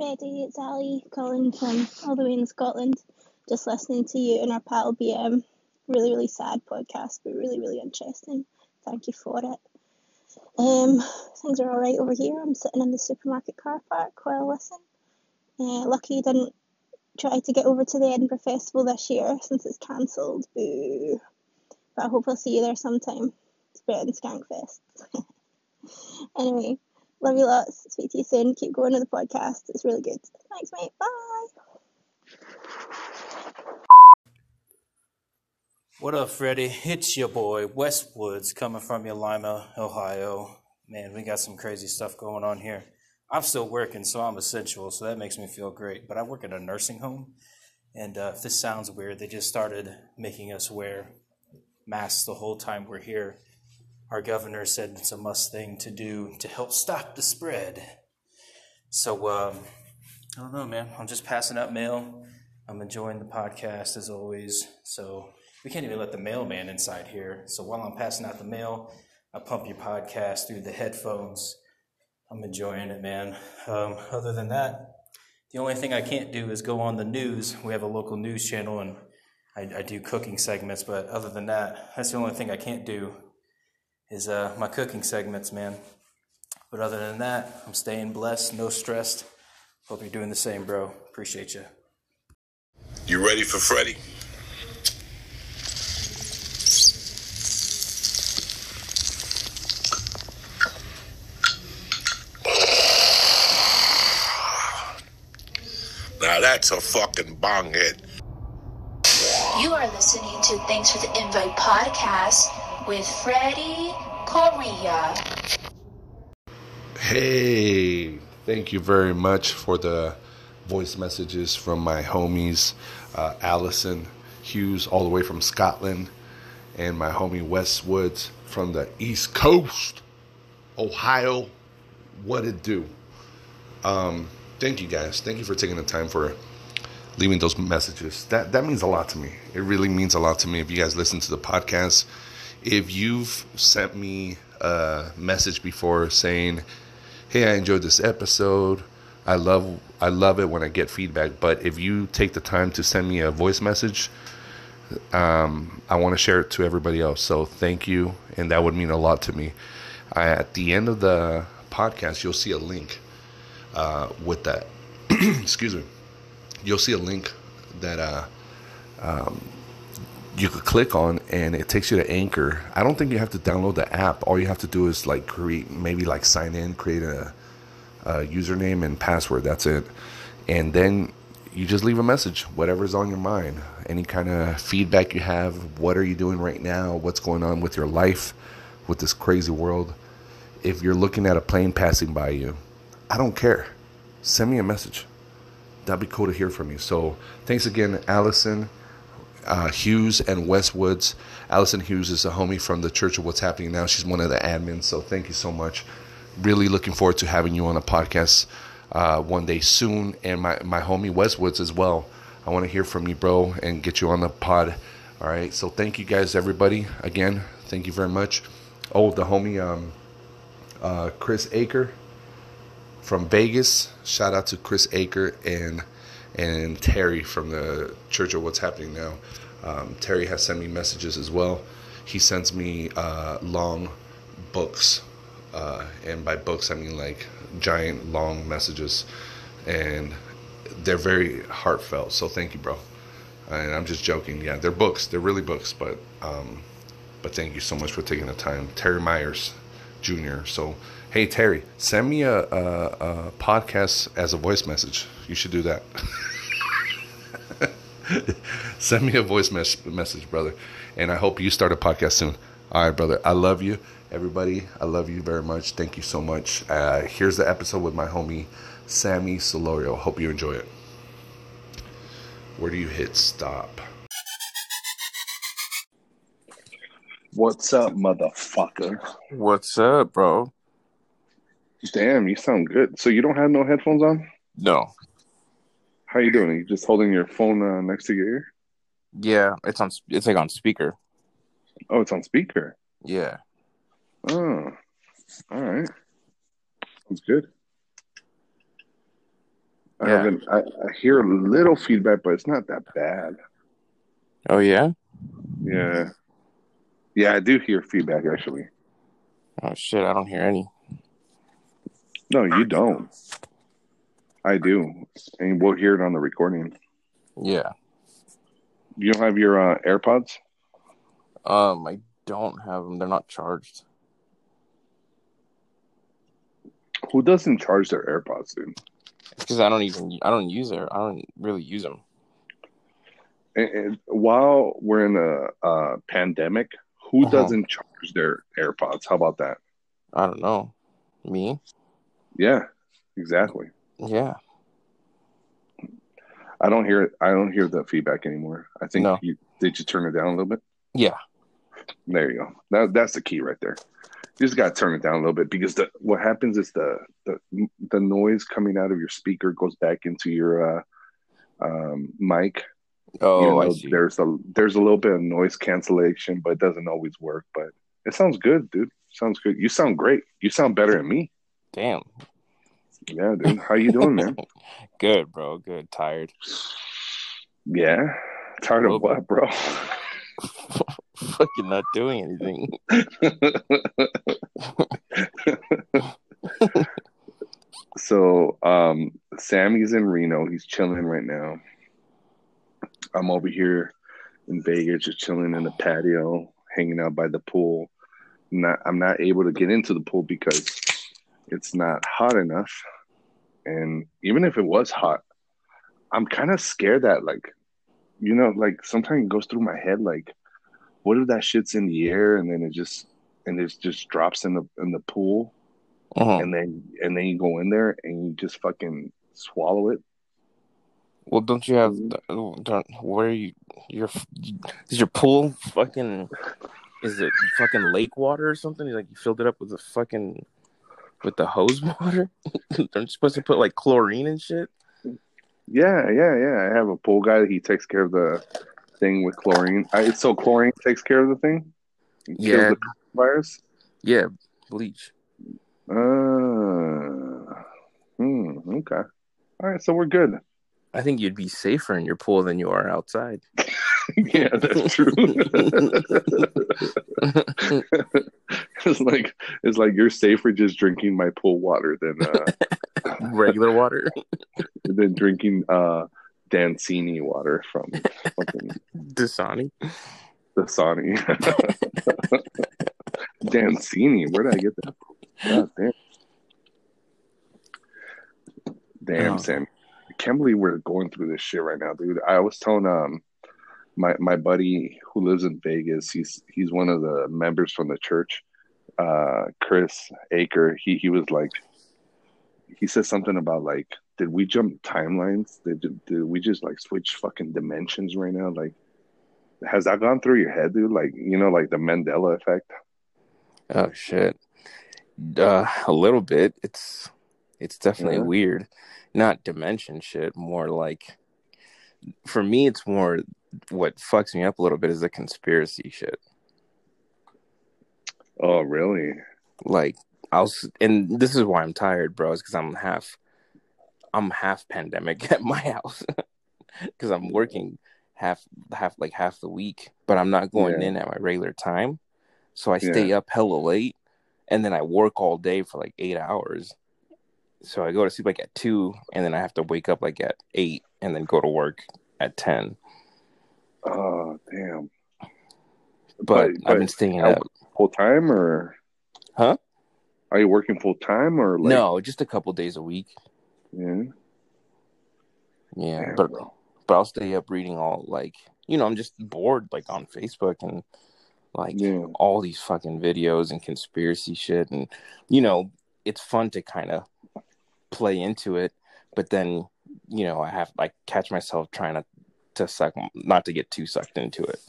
Freddie. It's Ali calling from all the way in Scotland. Just listening to you and our pal BM. Really, really sad podcast, but really, really interesting. Thank you for it. Um, things are all right over here. I'm sitting in the supermarket car park while I listen. Uh, lucky you didn't try to get over to the Edinburgh Festival this year since it's cancelled. Boo. But I hope I'll see you there sometime. It's better than Skankfest. anyway, love you lots. Speak to you soon. Keep going to the podcast. It's really good. Thanks, mate. Bye. What up, Freddie? It's your boy Wes Woods coming from your Lima, Ohio. Man, we got some crazy stuff going on here. I'm still working, so I'm essential, so that makes me feel great. But I work at a nursing home, and uh, if this sounds weird, they just started making us wear masks the whole time we're here. Our governor said it's a must thing to do to help stop the spread. So, um, I don't know, man. I'm just passing out mail. I'm enjoying the podcast as always. So, we can't even let the mailman inside here. So, while I'm passing out the mail, I pump your podcast through the headphones I'm enjoying it, man. Um, other than that, the only thing I can't do is go on the news. We have a local news channel and I, I do cooking segments, but other than that, that's the only thing I can't do is uh, my cooking segments, man. But other than that, I'm staying blessed, no stressed. Hope you're doing the same, bro. Appreciate you. You ready for Freddie? Now that's a fucking bong hit. You are listening to Thanks for the Invite podcast with Freddie Correa. Hey, thank you very much for the voice messages from my homies, uh, Allison Hughes, all the way from Scotland, and my homie Wes Woods from the East Coast, Ohio. What it do? Um, thank you guys. Thank you for taking the time for leaving those messages. That that means a lot to me. It really means a lot to me. If you guys listen to the podcast, if you've sent me a message before saying, "Hey, I enjoyed this episode. I love I love it when I get feedback." But if you take the time to send me a voice message, um, I want to share it to everybody else. So thank you, and that would mean a lot to me. I, at the end of the podcast, you'll see a link uh, with that. Excuse me. You'll see a link that uh, um, you could click on, and it takes you to Anchor. I don't think you have to download the app. All you have to do is like create, maybe like sign in, create a, a username and password. That's it, and then you just leave a message, whatever's on your mind, any kind of feedback you have. What are you doing right now? What's going on with your life, with this crazy world? If you're looking at a plane passing by you, I don't care. Send me a message. That'd be cool to hear from you. So thanks again, Allison uh, Hughes and Wes Woods. Allison Hughes is a homie from the Church of What's Happening Now. She's one of the admins. So thank you so much. Really looking forward to having you on a podcast uh, one day soon. And my, my homie Wes Woods as well. I want to hear from you, bro, and get you on the pod. All right. So thank you guys, everybody. Again, thank you very much. Oh, the homie um, uh, Chris Aker from Vegas. Shout out to Chris Aker and and Terry from the Church of What's Happening Now. Um, Terry has sent me messages as well. He sends me uh, long books, uh, and by books I mean like giant long messages, and they're very heartfelt. So thank you, bro. And I'm just joking. Yeah, they're books. They're really books, but um, but thank you so much for taking the time, Terry Myers Jr. So hey Terry, send me a, a, a podcast as a voice message. You should do that. send me a voice mes- message, brother, and I hope you start a podcast soon. All right, brother. I love you, everybody. I love you very much. Thank you so much. Uh, here's the episode with my homie Sammy Solorio. Hope you enjoy it. Where do you hit stop? What's up, motherfucker? What's up, bro? Damn, you sound good. So you don't have no headphones on? No. How you doing? you just holding your phone uh, next to your ear? Yeah, it's on. It's like on speaker. Oh, it's on speaker. Yeah. Oh, all right. Sounds good. I haven't. I, I hear a little feedback, but it's not that bad. Oh yeah. Yeah, yeah, I do hear feedback actually. Oh shit, I don't hear any. No, you don't. I do, and we'll hear it on the recording. Yeah. You don't have your uh, AirPods? Um, I don't have them. They're not charged. Who doesn't charge their AirPods, dude? Because I don't even I don't use it. I don't really use them. And, and while we're in a, uh pandemic, who Uh-huh. doesn't charge their AirPods? How about that? I don't know. Me? Yeah, exactly. Yeah. I don't hear it. I don't hear the feedback anymore. I think No. you did you turn it down a little bit. Yeah. There you go. That that's the key right there. You just gotta turn it down a little bit because the what happens is the the the noise coming out of your speaker goes back into your uh, um, mic. Oh, You know, I see. there's a there's a little bit of noise cancellation, but it doesn't always work. But it sounds good, dude. Sounds good. You sound great. You sound better than me. Damn. Yeah, dude. How you doing, man? Good, bro. Good. Tired. Yeah. Tired of what, bro? Fucking not doing anything. so um Sammy's in Reno. He's chilling right now. I'm over here in Vegas, just chilling in the patio, hanging out by the pool. Not I'm not able to get into the pool because it's not hot enough. And even if it was hot, I'm kind of scared that like you know, like sometimes it goes through my head like what if that shit's in the air and then it just and it just drops in the in the pool Uh-huh. and then and then you go in there and you just fucking swallow it. Well, don't you have? Don't, where are you? Your is your pool fucking? Is it fucking lake water or something? Like you filled it up with the fucking with the hose water? Aren't you supposed to put like chlorine and shit? Yeah, yeah, yeah. I have a pool guy. He takes care of the thing with chlorine. I, so chlorine takes care of the thing. Yeah. the virus. Yeah, bleach. Uh, hmm. Okay. All right. So we're good. I think you'd be safer in your pool than you are outside. yeah, that's true. it's like it's like you're safer just drinking my pool water than uh, Regular water. than drinking uh Dancini water from fucking Dasani. Dasani. Dancini, where did I get that? God damn. Damn, Oh. Sam. Can't believe we're going through this shit right now, dude. I was telling um my my buddy who lives in Vegas, he's he's one of the members from the church, uh Chris Aker. He he was like he said something about like did we jump timelines? Did, did we just like switch fucking dimensions right now? Like has that gone through your head, dude? Like, you know, like the Mandela effect? Oh shit. Uh, a little bit. It's it's definitely Yeah. weird. Not dimension shit. More like for me, it's more what fucks me up a little bit is the conspiracy shit. Oh, really? Like I was, and this is why I'm tired, bro. Is because I'm half, I'm half pandemic at my house because I'm working half half like half the week, but I'm not going Yeah. in at my regular time. So I stay up hella late, and then I work all day for like eight hours. So I go to sleep like at two, and then I have to wake up like at eight, and then go to work at ten. Oh, damn. But, But- I've been staying up. Full time or? Huh? Are you working full time or like? no, just a couple days a week. Yeah. Yeah, Damn, but bro. but I'll stay up reading all like you know I'm just bored like on Facebook and like Yeah. all these fucking videos and conspiracy shit and you know it's fun to kind of play into it, but then you know I have like catch myself trying to to suck not to get too sucked into it.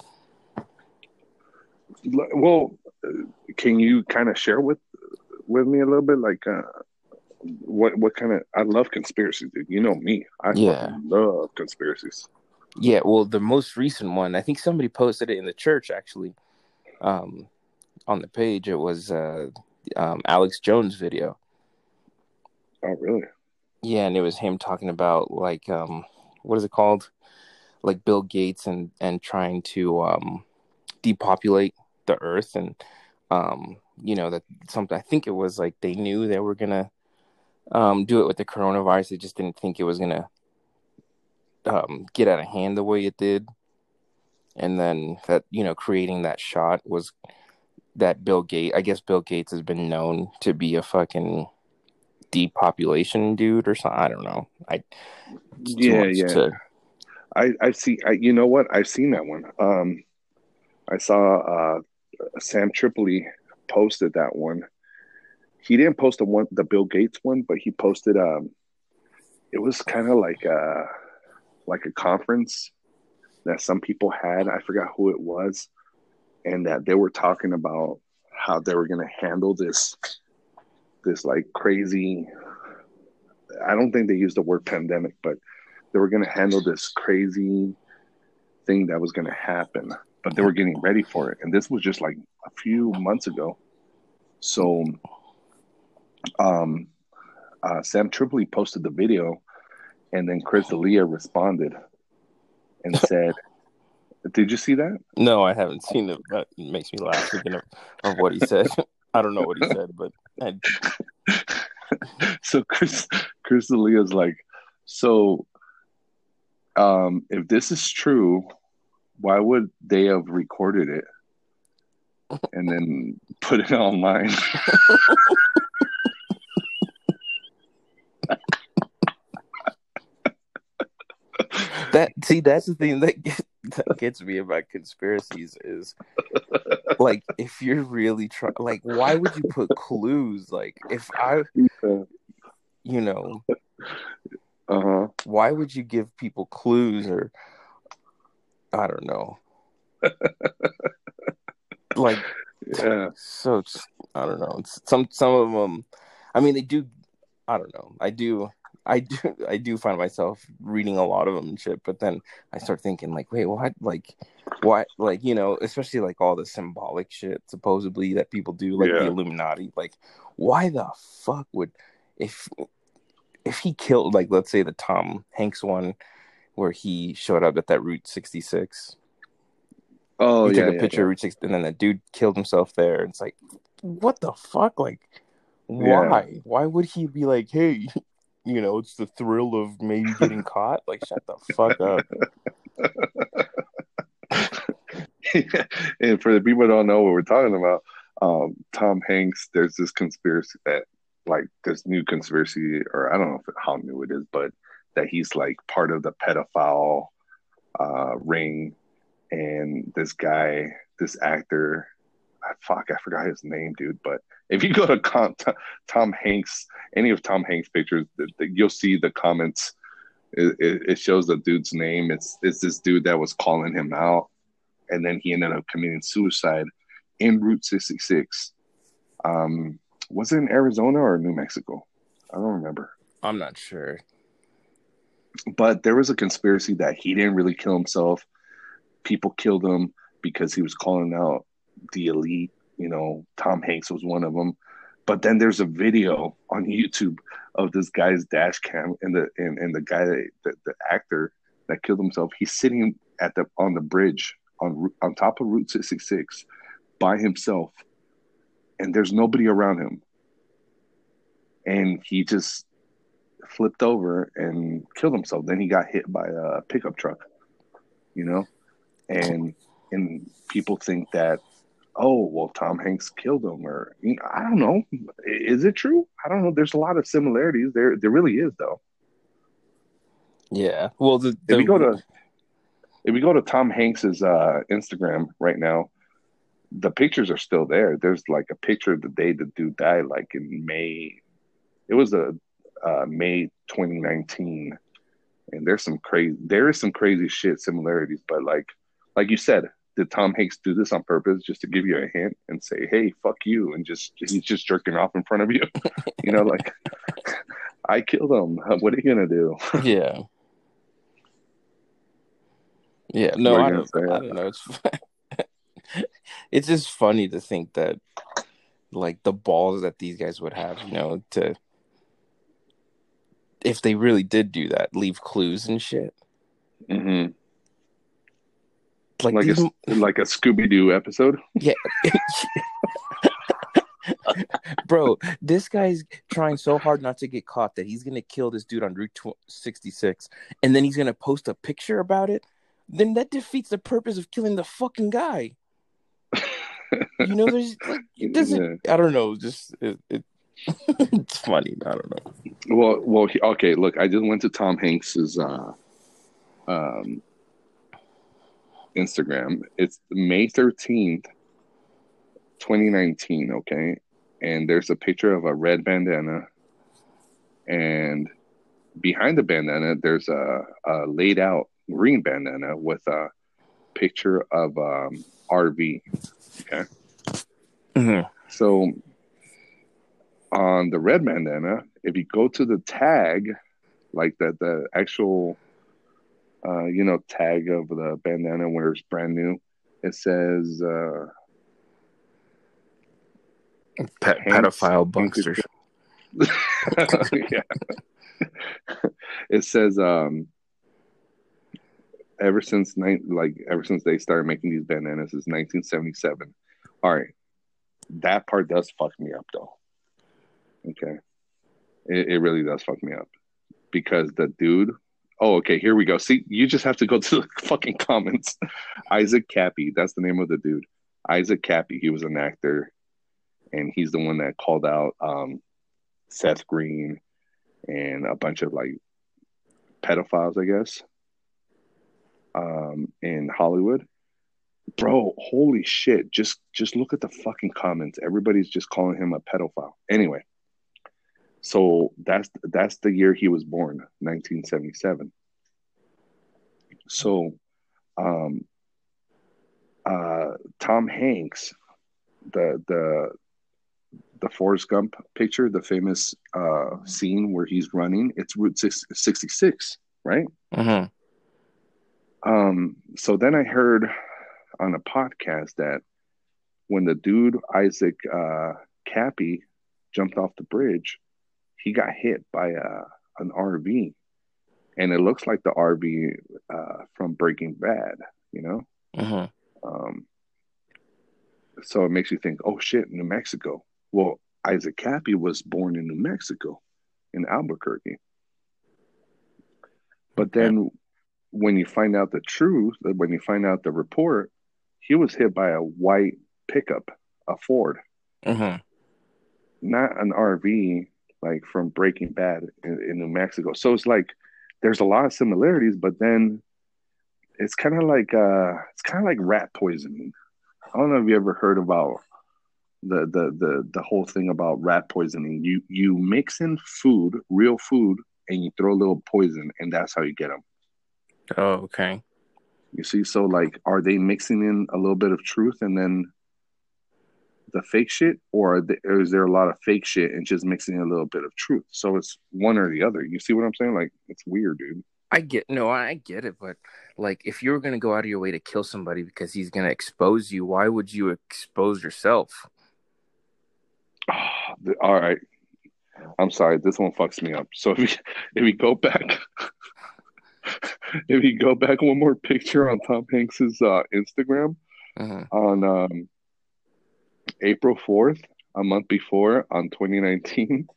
Well, uh, can you kind of share with with me a little bit, like, uh, what what kind of? I love conspiracies, dude. You know me. I Yeah. love conspiracies. Yeah, well, the most recent one, I think somebody posted it in the church actually, um, on the page. It was uh, um, Alex Jones video. Oh, really? Yeah, and it was him talking about like um what is it called? Like Bill Gates and and trying to um depopulate the earth and um you know that something I think it was like they knew they were gonna um do it with the coronavirus. They just didn't think it was gonna um get out of hand the way it did. And then that you know creating that shot was that Bill Gates. I guess Bill Gates has been known to be a fucking depopulation dude or something. I don't know. I Yeah, yeah. to- I I see. I, you know what? I've seen that one. Um, I saw uh, Sam Tripoli posted that one. He didn't post the one, the Bill Gates one, but he posted. Um, it was kind of like a like a conference that some people had. I forgot who it was, and that they were talking about how they were going to handle this this like crazy. I don't think they used the word pandemic, but they were going to handle this crazy thing that was going to happen, but they were getting ready for it. And this was just like a few months ago. So, um, uh, Sam Tripoli posted the video, and then Chris D'Elia responded and said, "Did you see that?" No, I haven't seen it, but it makes me laugh thinking of, of what he said. I don't know what he said, but I, so Chris Chris D'Elia's like, so um, if this is true, why would they have recorded it and then put it online? that see that's the thing that, get, that gets me about conspiracies is like if you're really trying like why would you put clues like if i you know Uh huh. why would you give people clues or i don't know like Yeah. so i don't know some some of them i mean they do i don't know i do i do i do find myself reading a lot of them and shit but then i start thinking like wait what like what? like you know especially like all the symbolic shit supposedly that people do like the illuminati like why the fuck would if if he killed like let's say the tom hanks one where he showed up at that route 66 Oh he yeah. took a yeah, picture yeah. of Route 6 and then the dude killed himself there. It's like, what the fuck? Like, Yeah. why? Why would he be like, hey, you know, it's the thrill of maybe getting caught? Like, shut the fuck up. and for the people don't know what we're talking about, um, Tom Hanks, there's this conspiracy that, like, this new conspiracy, or I don't know if, how new it is, but that he's like part of the pedophile uh, ring. And this guy, this actor, fuck, I forgot his name, dude. But if you go to com- Tom Hanks, any of Tom Hanks pictures, you'll see the comments. It, it, it shows the dude's name. It's it's this dude that was calling him out and then he ended up committing suicide in Route 66. Um, was it in Arizona or New Mexico? I don't remember. I'm not sure. But there was a conspiracy that he didn't really kill himself. People killed him because he was calling out the elite. You know, Tom Hanks was one of them. But then there's a video on YouTube of this guy's dash cam and the and, and the guy that, the, the actor that killed himself. He's sitting at the on the bridge on on top of Route 66 by himself, and there's nobody around him. And he just flipped over and killed himself. Then he got hit by a pickup truck, you know, and and people think that, oh well, Tom Hanks killed him, or I don't know, is it true? I don't know. There's a lot of similarities there. There really is, though. Yeah. Well, the, the If we go to if we go to Tom Hanks's uh, Instagram right now, the pictures are still there. There's like a picture of the day the dude died, like in May. It was a uh, May 2019, and there's some crazy. There is some crazy shit similarities, but like like you said, did Tom Hanks do this on purpose just to give you a hint and say, "Hey, fuck you," and just he's just jerking off in front of you? you know, like I killed him. What are you gonna do? yeah. Yeah, no, I don't. I don't know. It's it's just funny to think that like the balls that these guys would have, you know, to if they really did do that, leave clues and shit. hmm Like, Like these, a like a Scooby Doo episode. yeah. Bro, this guy's trying so hard not to get caught that he's gonna kill this dude on Route 66, and then he's gonna post a picture about it. Then that defeats the purpose of killing the fucking guy. You know, there's like it doesn't. I don't know. Just it, it it's funny. I don't know. Well, well, okay. Look, I just went to Tom Hanks's uh, um, Instagram. It's May thirteenth, twenty nineteen. Okay, and there's a picture of a red bandana, and behind the bandana, there's a, a laid out green bandana with a picture of um, RV. Okay. Mhm. So on the red bandana, if you go to the tag, like the the actual, uh, you know, tag of the bandana where it's brand new, it says uh, Pet, pedophile bunkster. yeah. it says um ever since nine like ever since they started making these bandanas is 1977 all right. That part does fuck me up though. Okay. It, it really does fuck me up. Because the dude oh okay here we go see you just have to go to the fucking comments isaac kappy that's the name of the dude isaac kappy he was an actor and he's the one that called out um Seth Green and a bunch of like pedophiles, I guess, um, in Hollywood. Bro, holy shit! Just just look at the fucking comments. Everybody's just calling him a pedophile. Anyway, so that's that's the year he was born, 1977. So, um, uh, Tom Hanks, the the the Forrest Gump picture, the famous uh, scene where he's running, it's Route 66, right? Mhm. Um, so then I heard on a podcast that when the dude Isaac uh, Kappy jumped off the bridge, he got hit by a, an RV, and it looks like the RV uh, from Breaking Bad, you know. Mhm. Um, so it makes you think, oh shit, New Mexico. Well, Isaac Kappy was born in New Mexico, in Albuquerque. But then when you find out the truth, when you find out the report, he was hit by a white pickup, a Ford, Mhm. not an RV like from Breaking Bad in, in New Mexico. So it's like there's a lot of similarities, but then it's kind of like uh it's kind of like rat poisoning. I don't know if you ever heard about the the the the whole thing about rat poisoning. You you mix in food, real food, and you throw a little poison, and that's how you get them. Oh, okay. You see, so like, are they mixing in a little bit of truth and then the fake shit, or, they, or is there a lot of fake shit and just mixing a little bit of truth? So it's one or the other. You see what I'm saying? Like, it's weird, dude. I get no, I get it, but like if you were gonna go out of your way to kill somebody because he's gonna expose you, why would you expose yourself? Ah, the- all right. I'm sorry. This one fucks me up. So if we if we go back, if you go back one more picture on Tom Hanks's uh, Instagram Mhm. on um, April 4th, a month before, on 2019,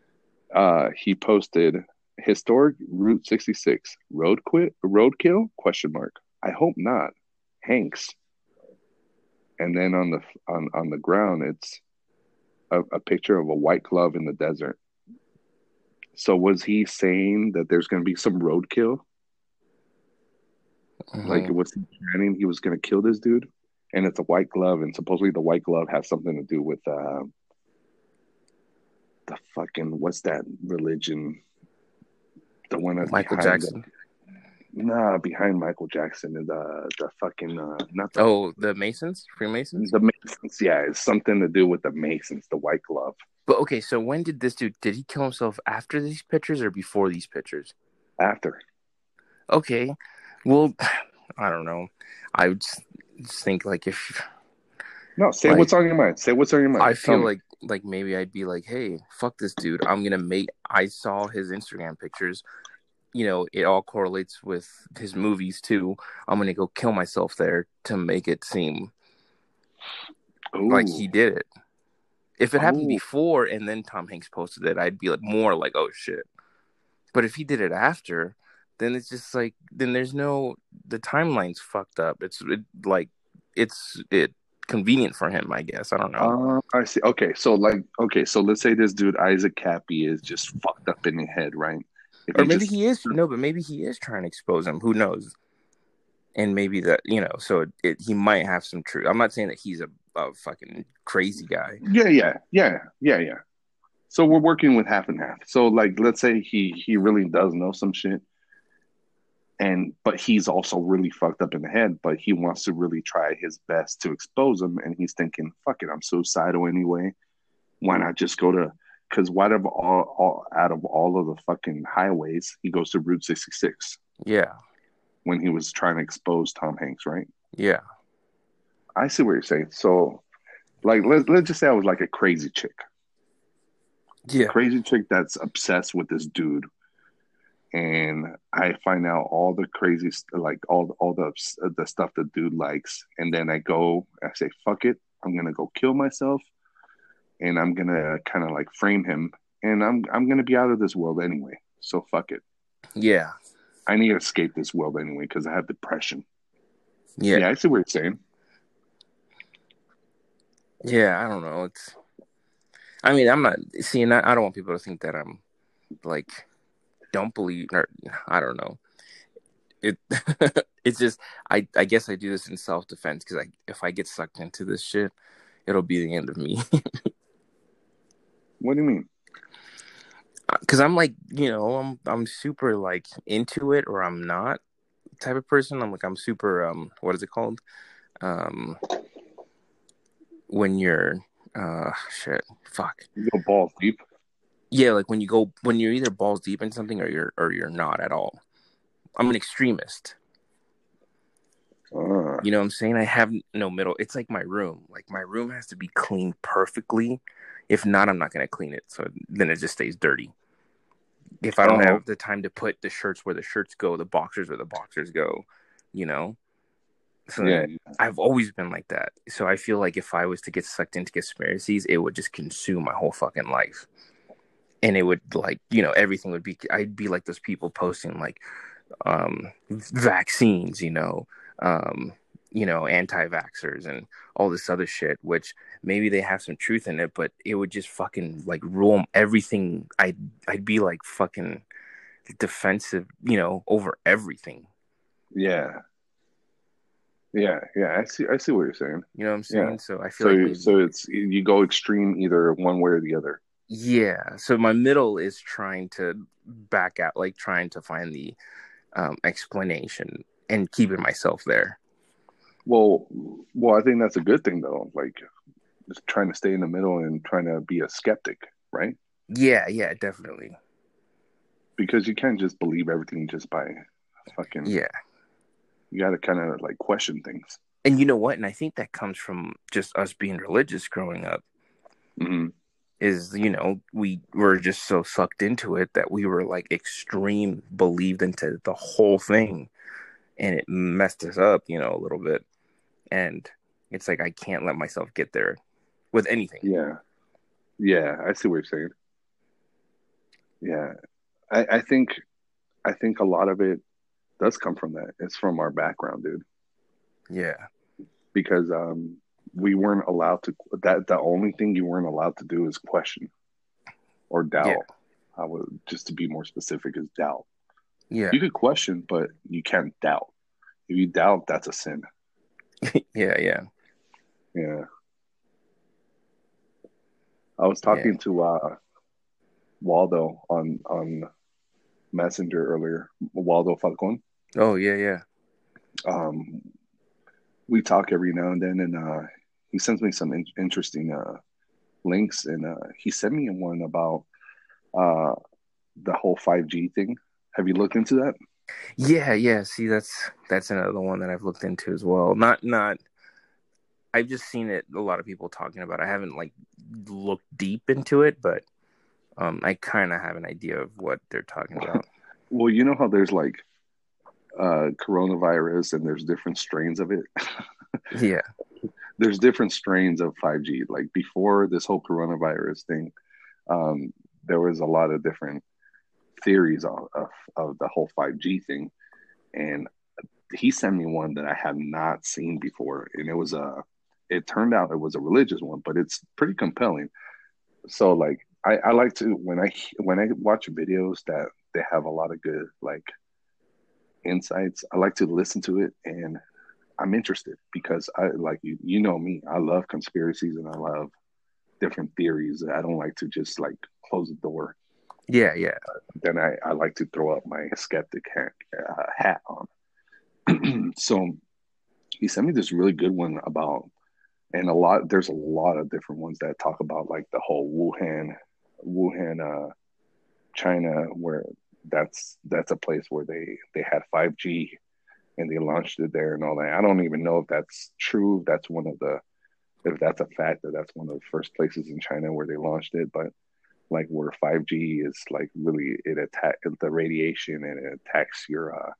uh, he posted historic Route 66 road quit roadkill question mark. I hope not. Hanks. And then on the on on the ground, it's a, a picture of a white glove in the desert. So was he saying that there's going to be some roadkill? Like Mhm. was he planning he was going to kill this dude? And it's a white glove, and supposedly the white glove has something to do with uh, the fucking what's that religion? The one that's Michael Jackson. The, nah, behind Michael Jackson, and the the fucking uh, not the Oh, the Masons, Freemasons. the Masons. Yeah, it's something to do with the Masons. The white glove But okay, so when did this dude? Did he kill himself after these pictures or before these pictures? after. Okay, well, I don't know. I would just think like if No, say Like- what's on your mind. Say what's on your mind. I Tell feel me. like like maybe I'd be like, hey, fuck this dude. I'm gonna make. I saw his Instagram pictures. You know, it all correlates with his movies too. I'm gonna go kill myself there to make it seem like he did it. If it happened Ooh. before and then Tom Hanks posted it, I'd be like more like, oh shit. But if he did it after, then it's just like then there's no the timeline's fucked up. It's it, like it's it convenient for him, I guess. I don't know. Uh, I see. Okay, so like, okay, so let's say this dude Isaac Kappy is just fucked up in the head, right? If or maybe just- he is no, but maybe he is trying to expose him. Who knows? And maybe that you know, so it, it, he might have some truth. I'm not saying that he's a, a fucking crazy guy. Yeah, yeah, yeah, yeah, yeah. So we're working with half and half. So like, let's say he he really does know some shit, and but he's also really fucked up in the head. But he wants to really try his best to expose him, and he's thinking, "Fuck it, I'm suicidal anyway. Why not just go to?" Because out of all, all out of all of the fucking highways, he goes to Route 66 Yeah, when he was trying to expose Tom Hanks, right? yeah, I see what you're saying. So, like, let's let's just say I was like a crazy chick. yeah, crazy chick that's obsessed with this dude and i find out all the crazy st- like all all the the stuff the dude likes and then i go i say fuck it i'm gonna go kill myself and i'm gonna kind of like frame him and i'm i'm gonna be out of this world anyway so fuck it yeah, i need to escape this world anyway because i have depression yeah, yeah i see what you're saying Yeah, I don't know. It's. I mean, I'm not seeing that. I don't want people to think that I'm like don't believe or I don't know. It. it's just I. I guess I do this in self defense because I if I get sucked into this shit, it'll be the end of me. what do you mean Because I'm like you know I'm I'm super like into it or I'm not type of person. I'm like I'm super um what is it called um when you're uh shit fuck you go balls deep yeah like when you go when you're either balls deep in something or you're or you're not at all. I'm an extremist. Uh, you know what i'm saying? I have no middle it's like my room. Like my room has to be cleaned perfectly. If not i'm not going to clean it so then it just stays dirty. If i don't Oh. have the time to put the shirts where the shirts go the boxers where the boxers go you know? So yeah. I've always been like that. So I feel like if I was to get sucked into conspiracies, it would just consume my whole fucking life. And it would like, you know, everything would be I'd be like those people posting like um vaccines, you know, um, you know, anti-vaxxers and all this other shit, which maybe they have some truth in it, but it would just fucking like rule everything. I'd I'd be like fucking defensive, you know, over everything. yeah yeah yeah i see i see what you're saying You know what I'm saying? Yeah. So I feel So, like so it's you go extreme either one way or the other. Yeah. So my middle is trying to back out, like trying to find the um, explanation and keeping myself there. Well, well, I think that's a good thing though. Like, just trying to stay in the middle and trying to be a skeptic, right? Yeah, yeah, definitely. Because you can't just believe everything just by fucking. Yeah. You got to kind of like question things. And you know what? And I think that comes from just us being religious growing up. hmm Is you know we were just so sucked into it that we were like extreme believed into the whole thing, and it messed us up, you know, a little bit. And it's like I can't let myself get there with anything. Yeah, yeah, I see what you're saying. Yeah, I, I think, I think a lot of it does come from that. It's from our background, dude. Yeah. because um, we weren't allowed to. That the only thing you weren't allowed to do is question or doubt. Yeah. I would just to be more specific is doubt. Yeah. You could question, but you can't doubt. If you doubt, that's a sin. yeah. Yeah. Yeah. I was talking to uh, Waldo on on Messenger earlier. Waldo Falcon. Oh yeah. Yeah. um, we talk every now and then, and uh, he sends me some in- interesting uh, links, and uh, he sent me one about uh, the whole five G thing. Have you looked into that? Yeah, yeah. See, that's that's another one that I've looked into as well. Not not I've just seen it. A lot of people talking about. It. I haven't like looked deep into it, but um, I kind of have an idea of what they're talking about. Well, you know how there's like uh, coronavirus and there's different strains of it. yeah, there's different strains of 5G. Like before this whole coronavirus thing, um, there was a lot of different theories of, of, of the whole 5G thing, and he sent me one that I have not seen before, and it was a. It turned out it was a religious one, but it's pretty compelling. So like I, I like to when I when I watch videos that they have a lot of good like insights. I like to listen to it and I'm interested because I like you you know me. I love conspiracies and I love different theories. I don't like to just like close the door. Yeah, yeah. Then I, I like to throw up my skeptic hat, uh, hat on. so he sent me this really good one about, and a lot. There's a lot of different ones that talk about like the whole Wuhan, Wuhan, uh, China, where that's that's a place where they they had 5G and they launched it there and all that. I don't even know if that's true. If that's one of the if that's a fact that that's one of the first places in China where they launched it, but like where 5G is like really it attack the radiation and it attacks your uh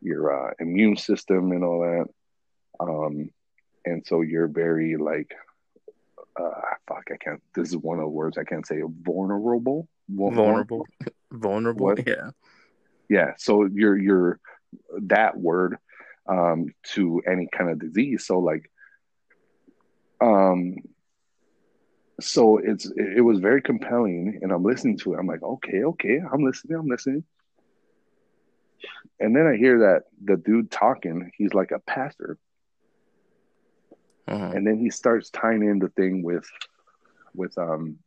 your uh immune system and all that. Um and so you're very like uh fuck I can't this is one of the words I can't say vulnerable. Vulnerable. Vulnerable. What? Yeah. Yeah. So you're you're that word um to any kind of disease. So like um so it's it was very compelling and i'm listening to it. I'm like okay okay i'm listening i'm listening. And then i hear that the dude talking he's like a pastor. Uh-huh. and then he starts tying in the thing with with um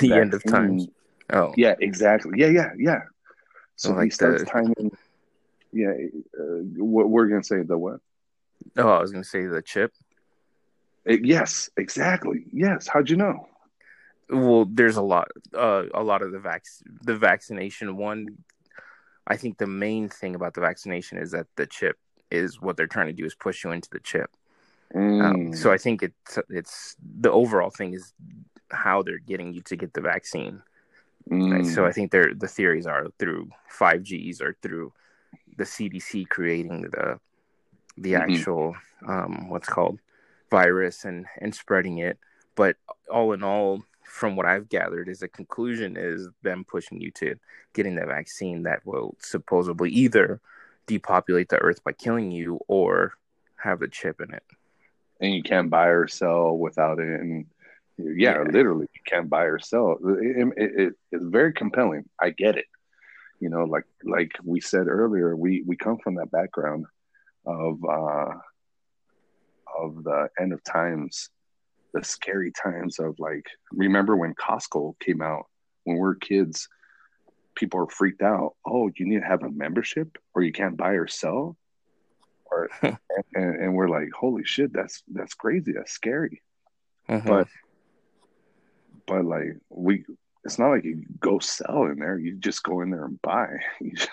The end of times. Oh, yeah exactly. Yeah yeah yeah so So, he like starts the- in yeah uh, what we're gonna say the what oh, I was gonna say the chip. Eh, yes exactly yes how'd you know Well, there's a lot. Uh, a lot of the vac the vaccination one. I think the main thing about the vaccination is that the chip is what they're trying to do is push you into the chip. Um, Mm, so I think it's it's the overall thing is how they're getting you to get the vaccine. Right? mm, So I think they're the theories are through 5Gs or through the CDC creating the the Mhm. actual um, what's called virus and and spreading it. But all in all, from what I've gathered, is the conclusion is them pushing you to getting the vaccine that will supposedly either depopulate the earth by killing you or have the chip in it. and you can't buy or sell without it and yeah, Yeah. literally you can't buy or sell. It, it, it, it's very compelling. I get it. You know like like we said earlier we we come from that background of uh of the end of times the scary times of like remember when costco came out? When we were kids people were freaked out. Oh you need to have a membership or you can't buy or sell? Or and, and we're like holy shit that's that's crazy. That's scary. Mhm. but but like we it's not like you go sell in there. You just go in there and buy. You, just-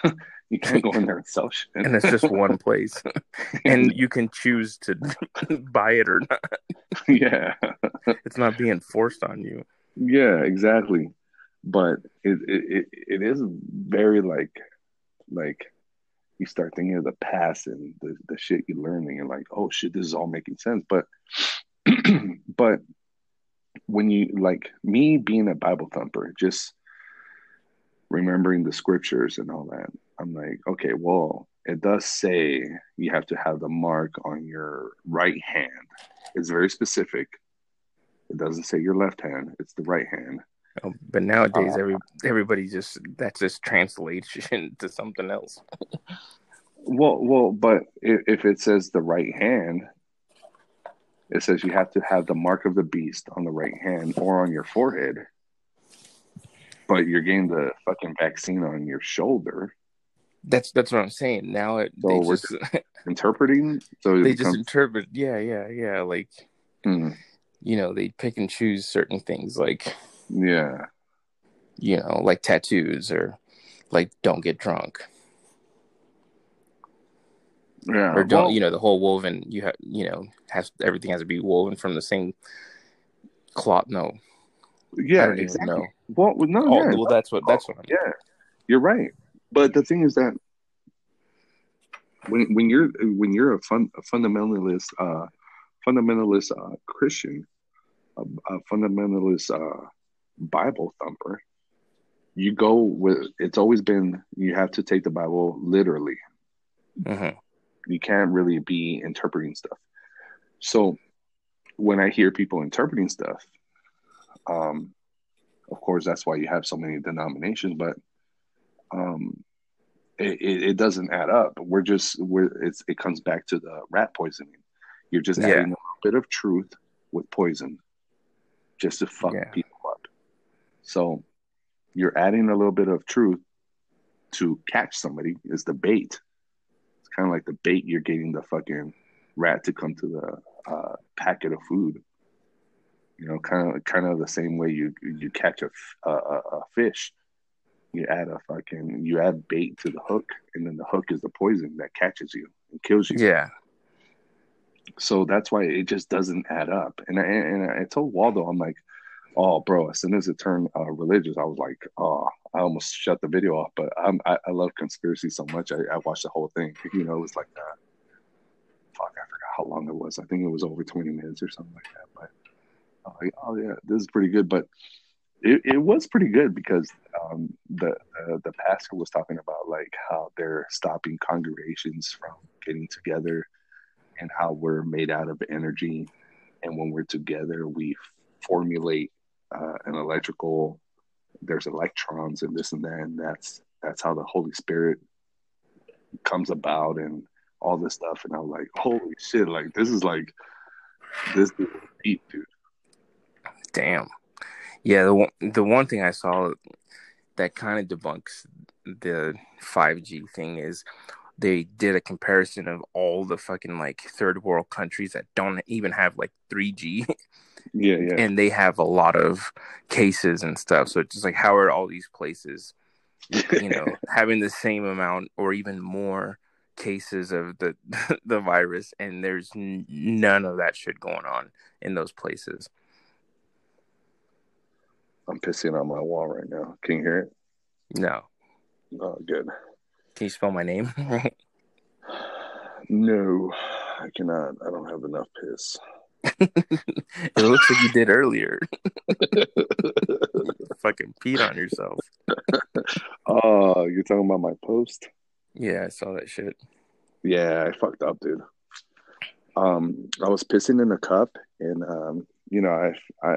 you can't go in there and sell shit. And it's just one place, and you can choose to buy it or not. yeah. It's not being forced on you. yeah exactly. But it, it it it is very like like you start thinking of the past and the, the shit you learn and you're like oh shit this is all making sense. But but when you like me being a bible thumper just remembering the scriptures and all that i'm like okay well it does say you have to have the mark on your right hand. It's very specific. It doesn't say your left hand. It's the right hand. Um, But nowadays, Uh, every everybody just that's just translation to something else. Well, well, but if, if it says the right hand, it says you have to have the mark of the beast on the right hand or on your forehead. But you're getting the fucking vaccine on your shoulder, That's that's what I'm saying. Now it, So they we're just interpreting. So they just becomes- interpret. Yeah, yeah, yeah. Like Hmm, you know, they pick and choose certain things, like yeah, you know, like tattoos or like don't get drunk. Yeah, or don't well, you know the whole woven? You have you know has everything has to be woven from the same cloth. No, yeah, exactly. know. Well, no, Oh, yeah, well, that's what that's what. I'm, yeah, you're right. But the thing is that when when you're when you're a, fun, a fundamentalist uh, fundamentalist uh, Christian, a, a fundamentalist uh, Bible thumper, you go with. It's always been you have to take the Bible literally. Mhm. You can't really be interpreting stuff. So when I hear people interpreting stuff, um, of course that's why you have so many denominations, but um, it, it, it doesn't add up. We're just we're it's it comes back to the rat poisoning. You're just Yeah. adding a little bit of truth with poison, just to fuck Yeah. people up. So you're adding a little bit of truth to catch somebody is the bait. Kind of like the bait you're getting the fucking rat to come to the uh, packet of food. You know, kind of kind of the same way you you catch a a fish. You add a fucking you add bait to the hook, and then the hook is the poison that catches you and kills you. Yeah, So that's why it just doesn't add up. And I, and I told Waldo, I'm like, oh, bro, as soon as it turned uh, religious, I was like, oh, I almost shut the video off. But I'm, I, I love conspiracy so much. I, I watched the whole thing. You know, it was like, uh, fuck, I forgot how long it was. I think it was over 20 minutes or something like that. But oh, yeah, this is pretty good. But it, it was pretty good because um, the, the the pastor was talking about like how they're stopping congregations from getting together and how we're made out of energy and when we're together we formulate uh, an electrical there's electrons and this and that and that's that's how the holy spirit comes about and all this stuff. And i'm like holy shit like this is like this is deep dude. Damn. Yeah, the one, the one thing I saw that kind of debunks the 5G thing is they did a comparison of all the fucking like third world countries that don't even have like 3G yeah yeah and they have a lot of cases and stuff. So it's just like how are all these places, you know, having the same amount or even more cases of the the virus and there's none of that shit going on in those places. i'm pissing on my wall right now can you hear it No. oh good Can you spell my name? Right? No i cannot i don't have enough piss it looks like you did earlier. Fucking peed on yourself. oh you're talking about my post Yeah, I saw that shit. Yeah, I fucked up, dude. Um, I was pissing in a cup, and um, you know, I, I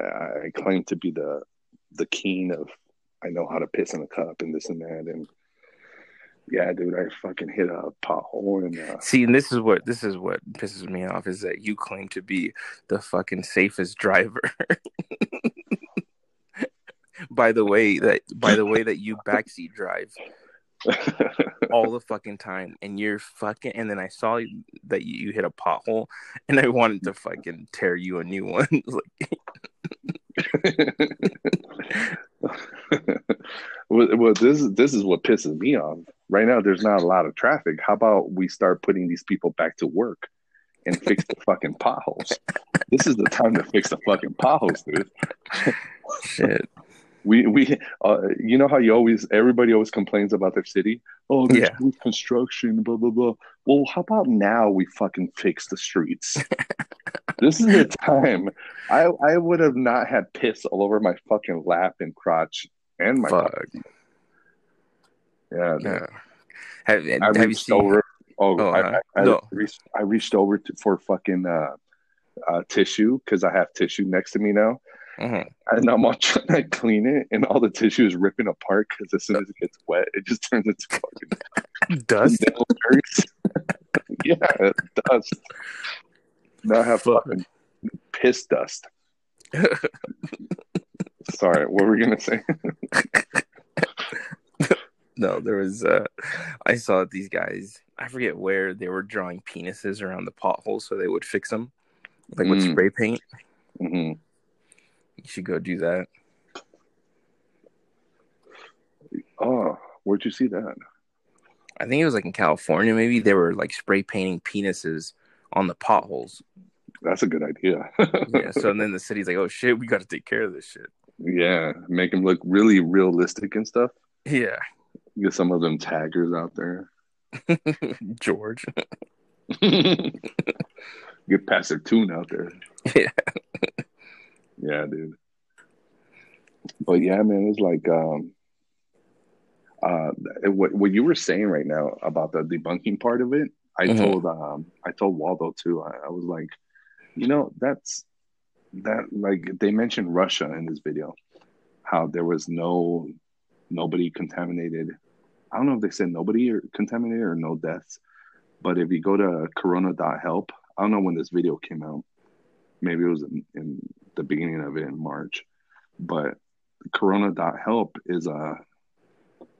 I claim to be the the king of I know how to piss in a cup and this and that, and yeah, dude, I fucking hit a pothole and uh, See, and this is what this is what pisses me off is that you claim to be the fucking safest driver. by the way that by the way that you backseat drive all the fucking time and you're fucking and then I saw that you, you hit a pothole and I wanted to fucking tear you a new one. like well, this is this is what pisses me off. Right now, there's not a lot of traffic. How about we start putting these people back to work and fix the fucking potholes? This is the time to fix the fucking potholes, dude. shit. We we uh, you know how you always everybody always complains about their city. Oh, there's Yeah. construction, blah blah blah. Well, how about now we fucking fix the streets? this is the time. I I would have not had piss all over my fucking lap and crotch and my Fuck. yeah. Yeah. Have, I have you reached seen over. Oh, Oh, I, uh, I, I no. reached. I reached over to, for fucking uh, uh, tissue because I have tissue next to me now, Mhm. and I'm all trying to clean it, and all the tissue is ripping apart because as soon as it gets wet, it just turns into fucking dust? yeah, dust. Now I have Fuck. fucking piss dust. Sorry, what were we gonna say? No, there was uh I saw these guys, I forget where they were drawing penises around the potholes so they would fix them. Like with Mm. spray paint. hmm You should go do that. Oh, where'd you see that? I think it was like in California. Maybe they were like spray painting penises on the potholes. That's a good idea. Yeah. So then the city's like, oh shit, we got to take care of this shit. yeah, make them look really realistic and stuff. Yeah. Get some of them taggers out there. George. Get past their tune out there. Yeah. Yeah, dude. But yeah, man, it's like um uh what what you were saying right now about the debunking part of it, I Mhm. told um I told Waldo too. I, I was like, you know, that's that like they mentioned Russia in this video, how there was no nobody contaminated. I don't know if they said nobody or contaminated or no deaths, but if you go to corona.help, I don't know when this video came out. Maybe it was in, in the beginning of it in March, but corona.help is a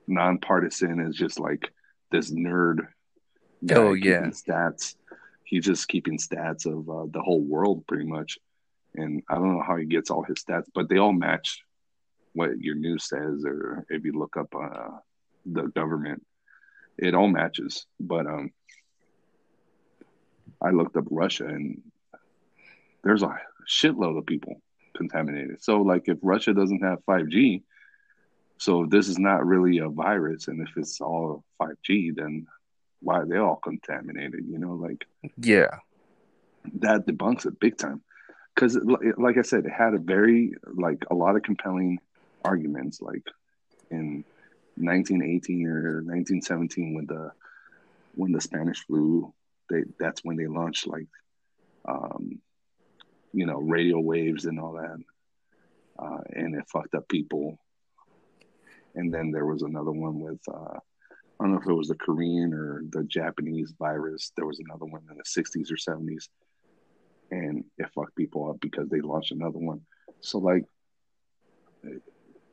nonpartisan, is just like this nerd. guy Oh, yeah. Stats. He's just keeping stats of uh, the whole world pretty much. And I don't know how he gets all his stats, but they all match what your news says, or if you look up uh, the government, it all matches. But um, I looked up Russia, and there's a shitload of people contaminated. So, like, if Russia doesn't have 5G, so if this is not really a virus, and if it's all 5G, then why are they all contaminated? You know, like Yeah. that debunks it big time because like i said it had a very like a lot of compelling arguments like in 1918 or 1917 when the when the spanish flu they that's when they launched like um you know radio waves and all that uh and it fucked up people and then there was another one with uh I don't know if it was the Korean or the Japanese virus. There was another one in the 60s or 70s and it fucked people up because they launched another one. So like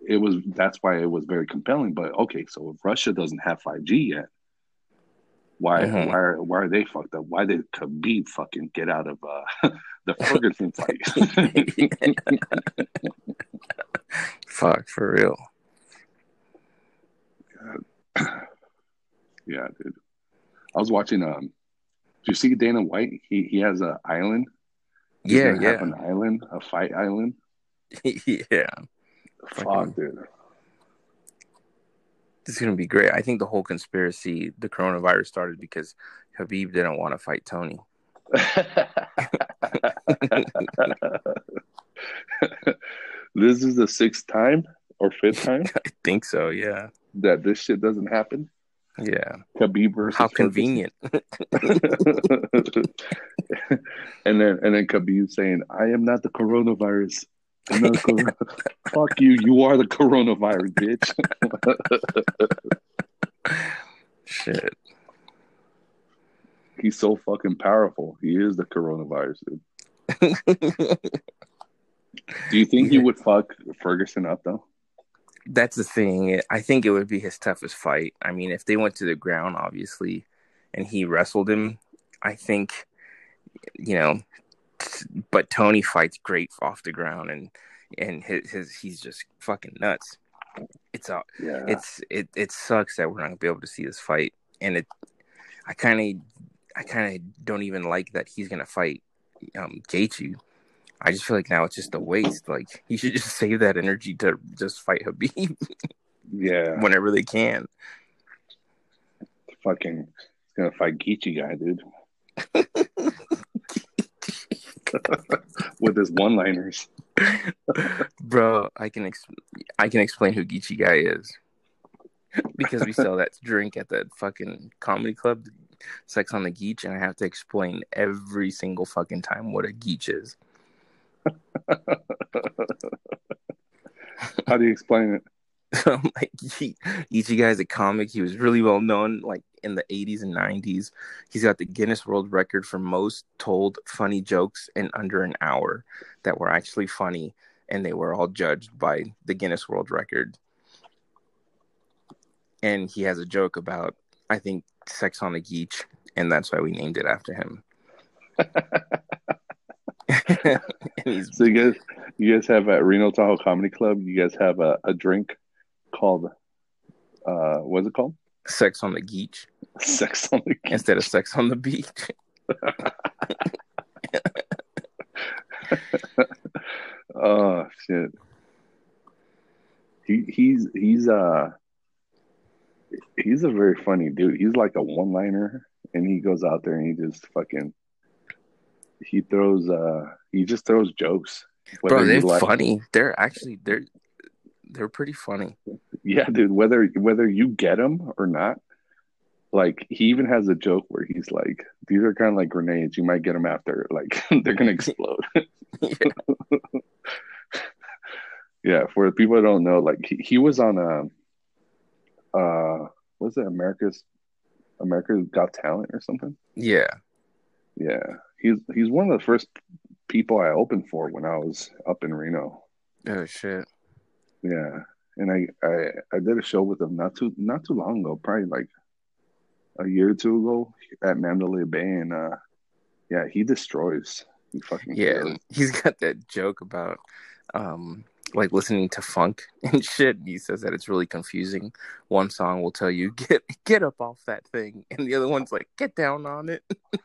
it was that's why it was very compelling. But okay, so if Russia doesn't have 5G yet, why Mhm. why are why are they fucked up? Why did Khabib fucking get out of uh, the Ferguson fight? Fuck for real. yeah, dude. I was watching um do you see Dana White? He he has an island. He's Yeah, yeah. an island, a fight island. yeah. Fuck, dude. This is gonna be great. I think the whole conspiracy, the coronavirus started because Habib didn't want to fight Tony. this is the sixth time or fifth time I think so, yeah. that this shit doesn't happen. Yeah. Khabib versus How convenient. and then and then Khabib saying, "I am not the coronavirus." I'm not the corona- Fuck you! You are the coronavirus, bitch. Shit. He's so fucking powerful. He is the coronavirus, dude. Do you think he would fuck Ferguson up though? That's the thing. I think it would be his toughest fight. I mean, if they went to the ground, obviously, and he wrestled him, I think, you know, but Tony fights great off the ground and and his, his he's just fucking nuts. It's a Yeah. it's it it sucks that we're not gonna be able to see this fight, and it I kind of I kind of don't even like that he's gonna fight um Gaethje. I just feel like now it's just a waste. Like he should just save that energy to just fight Habib yeah. whenever they can. Fucking he's gonna fight Geechy guy, dude. With his one liners. Bro, I can ex- I can explain who Geechy guy is because we sell that drink at that fucking comedy club, Sex on the Geech, and I have to explain every single fucking time what a Geech is. How do you explain it? So like he, guy's a comic. He was really well known like in the 80s and 90s. He's got the Guinness World Record for most told funny jokes in under an hour that were actually funny, and they were all judged by the Guinness World Record. And he has a joke about I think sex on the geech, and that's why we named it after him. So you guys, you guys have at Reno Tahoe Comedy Club. You guys have a, a drink called, uh, what's it called? sex on the geech. Sex on the instead of sex on the beach. Oh shit. He he's he's uh he's a very funny dude. He's like a one liner and he goes out there and he just fucking he throws uh he just throws jokes. Bro, they're like- funny. They're actually they're they're pretty funny. Yeah, dude, whether whether you get him or not, like he even has a joke where he's like, these are kind of like grenades. You might get them after, like they're gonna explode. Yeah. yeah, for the people that don't know, like he, he was on a uh was it America's America's Got Talent or something? Yeah. Yeah. He's he's one of the first people I opened for when I was up in Reno. Oh shit. Yeah. And I, I I did a show with him not too not too long ago, probably like a year or two ago at Mandalay Bay and uh yeah, he destroys. He fucking Yeah, and he's got that joke about um like listening to funk and shit. He says that it's really confusing. One song will tell you get get up off that thing, and the other one's like get down on it.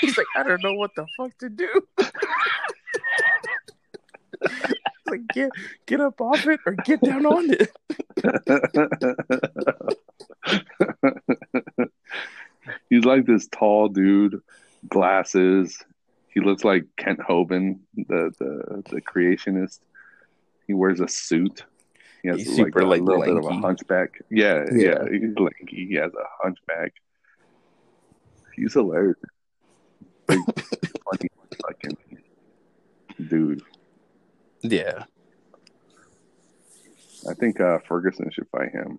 he's like, I don't know what the fuck to do. like get get up off it or get down on it. He's like this tall dude, glasses. He looks like Kent Hovind, the the the creationist. He wears a suit. He has He's like super, a like, little bit of a hunchback. Yeah, Yeah. yeah, He's lanky. He has a hunchback. He's hilarious. Big, funny fucking dude. Yeah, I think uh, Ferguson should fight him.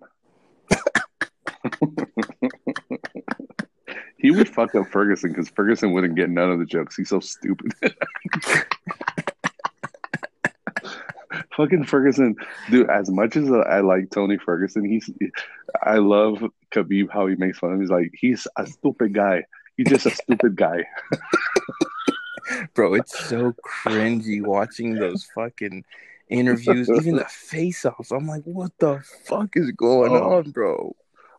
he would fuck up Ferguson because Ferguson wouldn't get none of the jokes. He's so stupid. Fucking Ferguson, dude. As much as I like Tony Ferguson, he's I love Khabib how he makes fun of him. He's like he's a stupid guy. He's just a stupid guy. bro, it's so cringy watching those fucking interviews, even the face-offs. I'm like, what the fuck is going Oh. on, bro?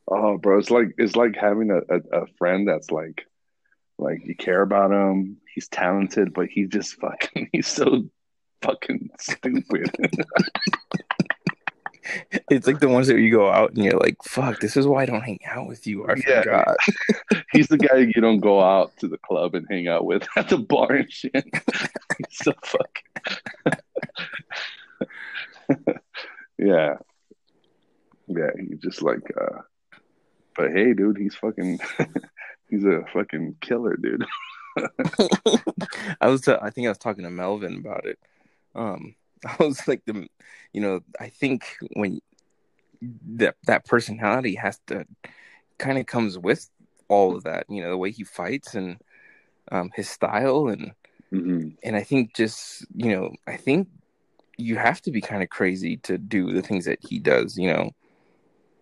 Oh, bro, it's like it's like having a, a, a friend that's like, like you care about him. He's talented, but he's just fucking. He's so fucking stupid. It's like the ones that you go out and you're like, fuck, this is why I don't hang out with you. I Yeah. forgot. he's the guy you don't go out to the club and hang out with at the bar and shit. he's so fucking. yeah, yeah. He's just like, uh but hey, dude, he's fucking. he's a fucking killer, dude. I was, I think I was talking to Melvin about it. Um, I was like the, you know, I think when that that personality has to kind of comes with all of that, you know, the way he fights and um, his style and hmm and I think just you know, I think you have to be kind of crazy to do the things that he does, you know.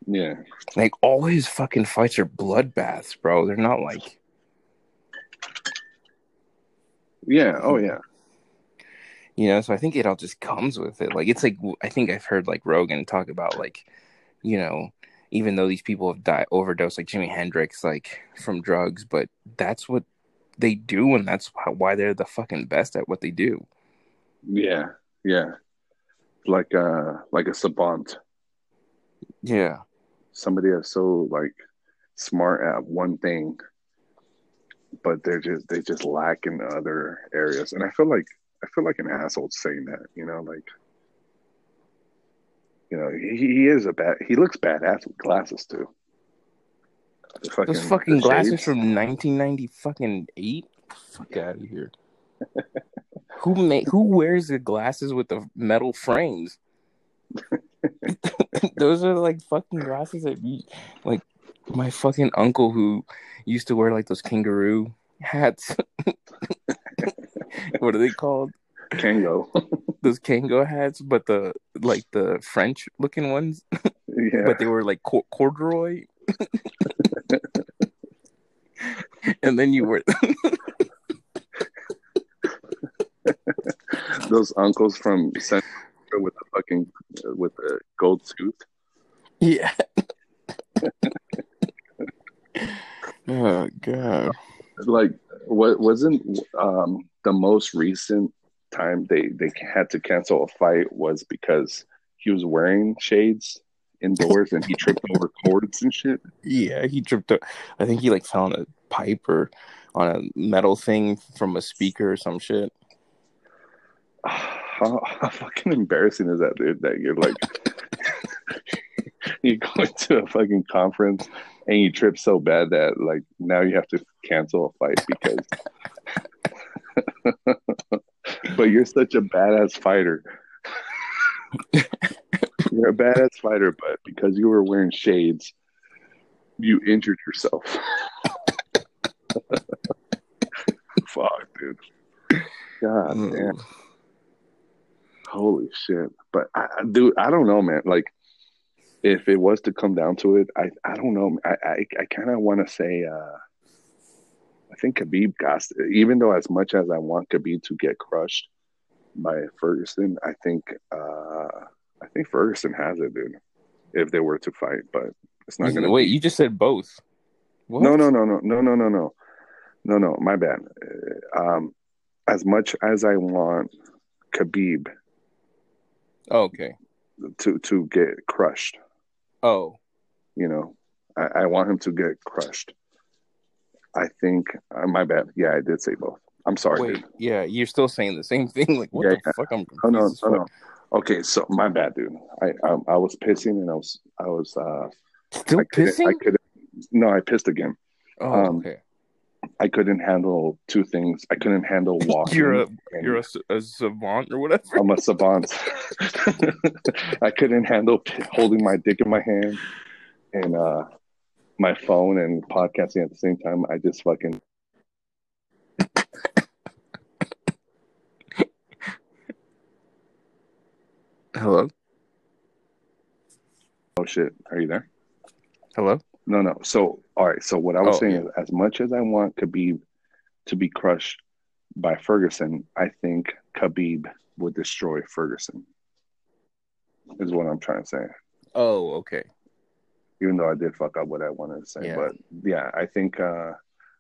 Yeah. Like all his fucking fights are bloodbaths, bro. They're not like Yeah. Oh, yeah. You know so i think it all just comes with it like it's like i think i've heard like rogan talk about like you know even though these people have died overdosed like jimi hendrix like from drugs but that's what they do and that's why- why they're the fucking best at what they do Yeah. Yeah. Like uh like a savant. yeah Somebody that's so like smart at one thing, but they're just they just lack in other areas. And I feel like I feel like an asshole saying that, you know, like you know, he, he is a bad he looks badass with glasses too. The fucking, those fucking glasses shades. from 1990 fucking 8 fuck out of here who make who wears the glasses with the metal frames those are like fucking glasses that you, like my fucking uncle who used to wear like those kangaroo hats what are they called Kango. those kango hats but the like the french looking ones yeah. but they were like cor- corduroy and then you were Those uncles from Central with the fucking with the gold tooth. yeah Oh god. Like, what wasn't um the most recent time they they had to cancel a fight was because he was wearing shades indoors and he tripped over cords and shit. Yeah, he tripped. Up. I think he like fell on a pipe or on a metal thing from a speaker or some shit. How, how fucking embarrassing is that, dude? That you're like, you go into a fucking conference and you trip so bad that like now you have to cancel a fight because. but you're such a badass fighter. you're a badass fighter, but because you were wearing shades, you injured yourself. Fuck, dude. God Mm. damn. Holy shit. But I, dude, I don't know, man. Like, if it was to come down to it, I, I don't know. I, I, I kind of want to say, uh, I think Khabib got, even though as much as I want Khabib to get crushed by Ferguson, I think, uh, I think Ferguson has it, dude. If they were to fight, but it's not gonna. Wait, you just said both. What? No, no, no, no, no, no, no, no, no, no. My bad. Uh, Um, as much as I want Khabib Oh, okay. to to get crushed, Oh, you know, I, I want him to get crushed. I think uh, my bad. Yeah, I did say both. I'm sorry. wait. dude. Yeah, you're still saying the same thing. Like, what Yeah, the yeah. fuck? I'm Oh no, as no, Okay, so my bad, dude. I I, I was pissing and I was I was uh Still I pissing? I couldn't. No, I pissed again. oh, um, okay. I couldn't handle two things. I couldn't handle walking. You're a you're a savant or whatever. I'm a savant. I couldn't handle holding my dick in my hand and uh, my phone and podcasting at the same time. I just fucking. Hello, Oh shit! Are you there? hello. No, no. So, all right. So, what I was Oh, saying yeah. is, as much as I want Khabib to be crushed by Ferguson, I think Khabib would destroy Ferguson. Is what I'm trying to say. Oh, okay. Even though I did fuck up what I wanted to say, Yeah. but yeah, I think uh,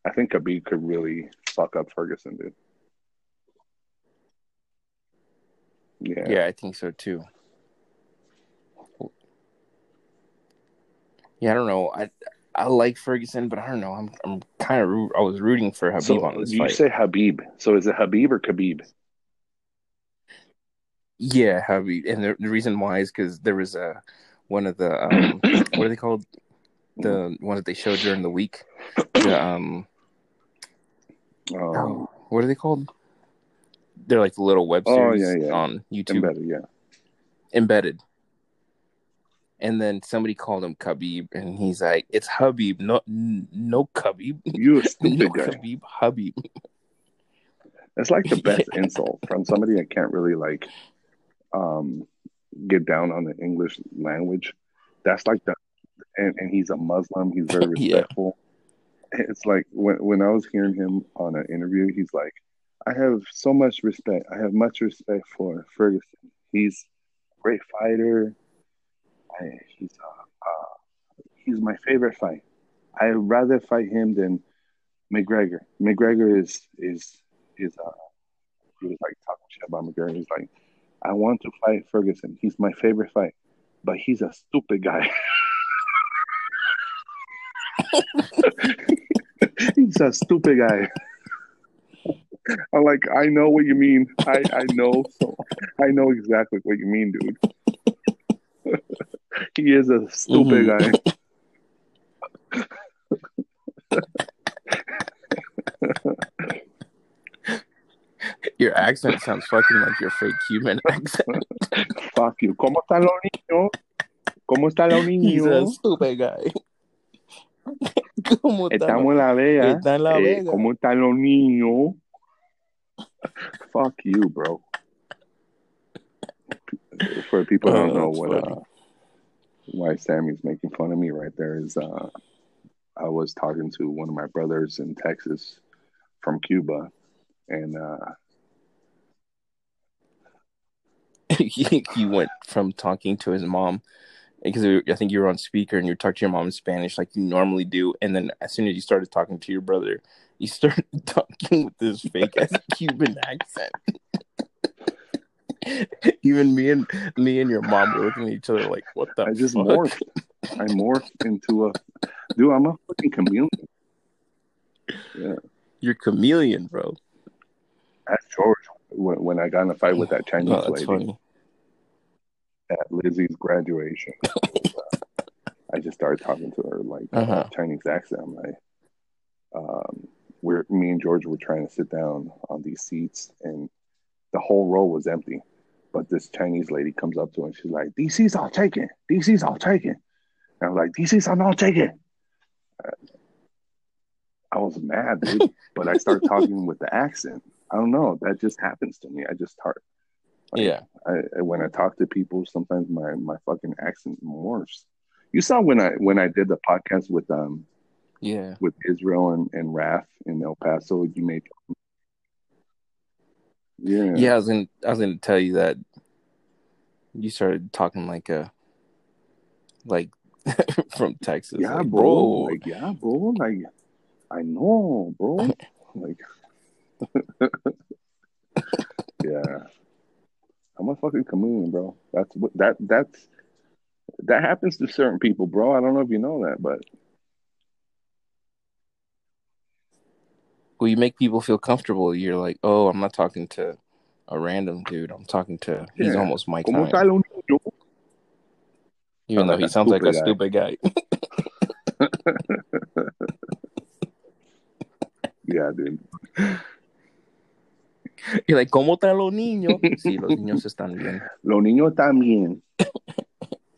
I think Khabib could really fuck up Ferguson, dude. Yeah. Yeah, I think so too. Yeah, I don't know. I I like Ferguson, but I don't know. I'm I'm kind of I was rooting for Habib So on this you fight. say Habib. So is it Habib or Khabib? yeah, Habib, and the, the reason why is because there was a one of the um, what are they called? The one that they showed during the week. The um, Um, what are they called? They're like the little web Oh, series yeah, yeah. on YouTube. embedded, yeah. embedded. And then somebody called him Khabib, and he's like, "It's Habib, no, n- no Khabib, You a no stupid guy. Khabib, Habib." It's like the best insult from somebody that can't really like um get down on the English language. That's like the and, and he's a Muslim, he's very Yeah. respectful. It's like when when I was hearing him on an interview, he's like, I have so much respect. I have much respect for Ferguson. He's a great fighter. I, he's uh, uh, he's my favorite fight. I'd rather fight him than McGregor. McGregor is is is uh he was like talking shit about McGregor. He's like, I want to fight Ferguson. He's my favorite fight, but he's a stupid guy. he's a stupid guy. I'm like, I know what you mean. I I know so I know exactly what you mean, dude. he is a stupid Mhm. guy. Your accent sounds fucking like your fake Cuban accent. Fuck you. ¿Cómo están los niños? ¿Cómo están los He's a stupid guy. ¿Cómo está? Estamos en la Vega. Está en La Eh, Vega. ¿Cómo están los niños? Fuck you, bro. For people who Oh, don't know what uh, why Sammy's making fun of me right there is uh, I was talking to one of my brothers in Texas from Cuba, and uh, he, he went from talking to his mom because I think you were on speaker and you talked to your mom in Spanish like you normally do, and then as soon as you started talking to your brother, you started talking with this fake ass Cuban accent. Even me and me and your mom were looking at each other like, "What the?" I just fuck? morphed. I morphed into a dude. I'm a fucking chameleon. Yeah, You're chameleon, bro. that's George. When, when I got in a fight with that Chinese Oh, lady funny. at Lizzie's graduation, I just started talking to her like Uh-huh. Chinese accent. I'm like, um, we're me and George were trying to sit down on these seats, and the whole row was empty. But this Chinese lady comes up to her and she's like, "These seats are taken. These seats are taken." And I'm like, "These seats are not taken." I was mad, dude, but I started talking with the accent. I don't know. That just happens to me. I just start. Like, Yeah. I, I- when I talk to people, sometimes my my fucking accent morphs. You saw when I when I did the podcast with um Yeah. with Israel and and Raf in El Paso. You made yeah Yeah, I was gonna I was gonna tell you that you started talking like a like from Texas. yeah like, bro. like yeah bro like I know bro like yeah I'm a fucking chameleon bro. That's what that that's that happens to certain people, bro. I don't know if you know that, but well, you make people feel comfortable. You're like, oh, I'm not talking to a random dude. I'm talking to. He's almost my ¿Cómo Tyson, está el even though he sounds like a stupid guy. Yeah, dude. Like, ¿cómo los niños? Sí, los niños están bien. Los niños están bien.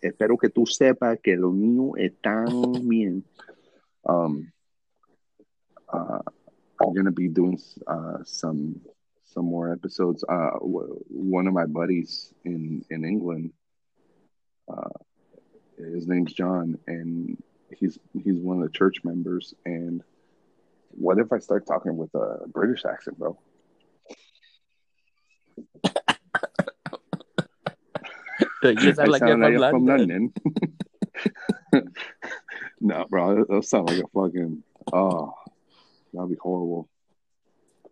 Espero que tú sepas que los niños están bien. Um, uh, I'm gonna be doing uh, some some more episodes. Uh, one of my buddies in in England, uh, his name's John, and he's he's one of the church members. And what if I start talking with a British accent, bro? You sound like sound you're like from London. London. no, bro, that, sounds like a fucking oh, that'd be horrible.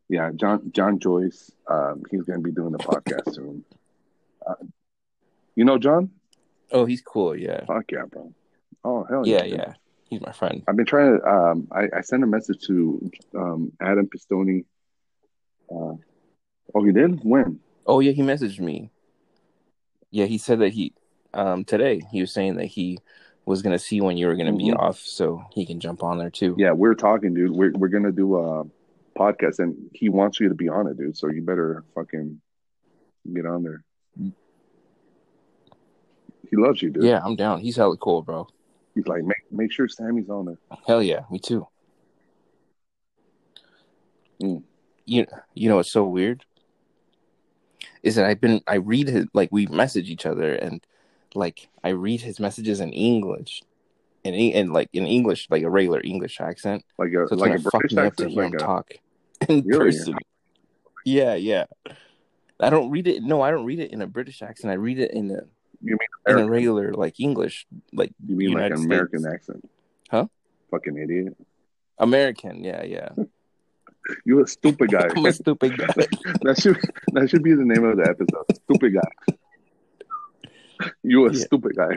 Yeah, John John Joyce, um, he's gonna be doing the podcast soon. Uh, you know John? Oh, he's cool. Yeah. Fuck yeah, bro. Oh hell Yeah, dude. yeah. He's my friend. I've been trying to. Um, I, I sent a message to um, Adam Pistoni. Uh, oh, he did? When? Oh yeah, he messaged me. Yeah, he said that he um today he was saying that he was gonna see when you were gonna be Mhm. off so he can jump on there too. Yeah, we're talking, dude. We're we're gonna do a podcast, and he wants you to be on it, dude. So you better fucking get on there. He loves you, dude. Yeah, I'm down. He's hella cool, bro. He's like, make make sure Sammy's on there. Hell yeah, me too. Mm. You you know it's so weird is that I've been I read his like we message each other and like I read his messages in English and and like in English like a regular English accent. Like a So like a British up to hear like him a talk in Really? person. Yeah, yeah. I don't read it. No, I don't read it in a British accent. I read it in a you mean in a regular like English, like You mean like United an American States. accent? Huh? Fucking idiot! American. Yeah, yeah. You a stupid guy. I'm a stupid guy. that should that should be the name of the episode. Stupid guy. You a Yeah. stupid guy.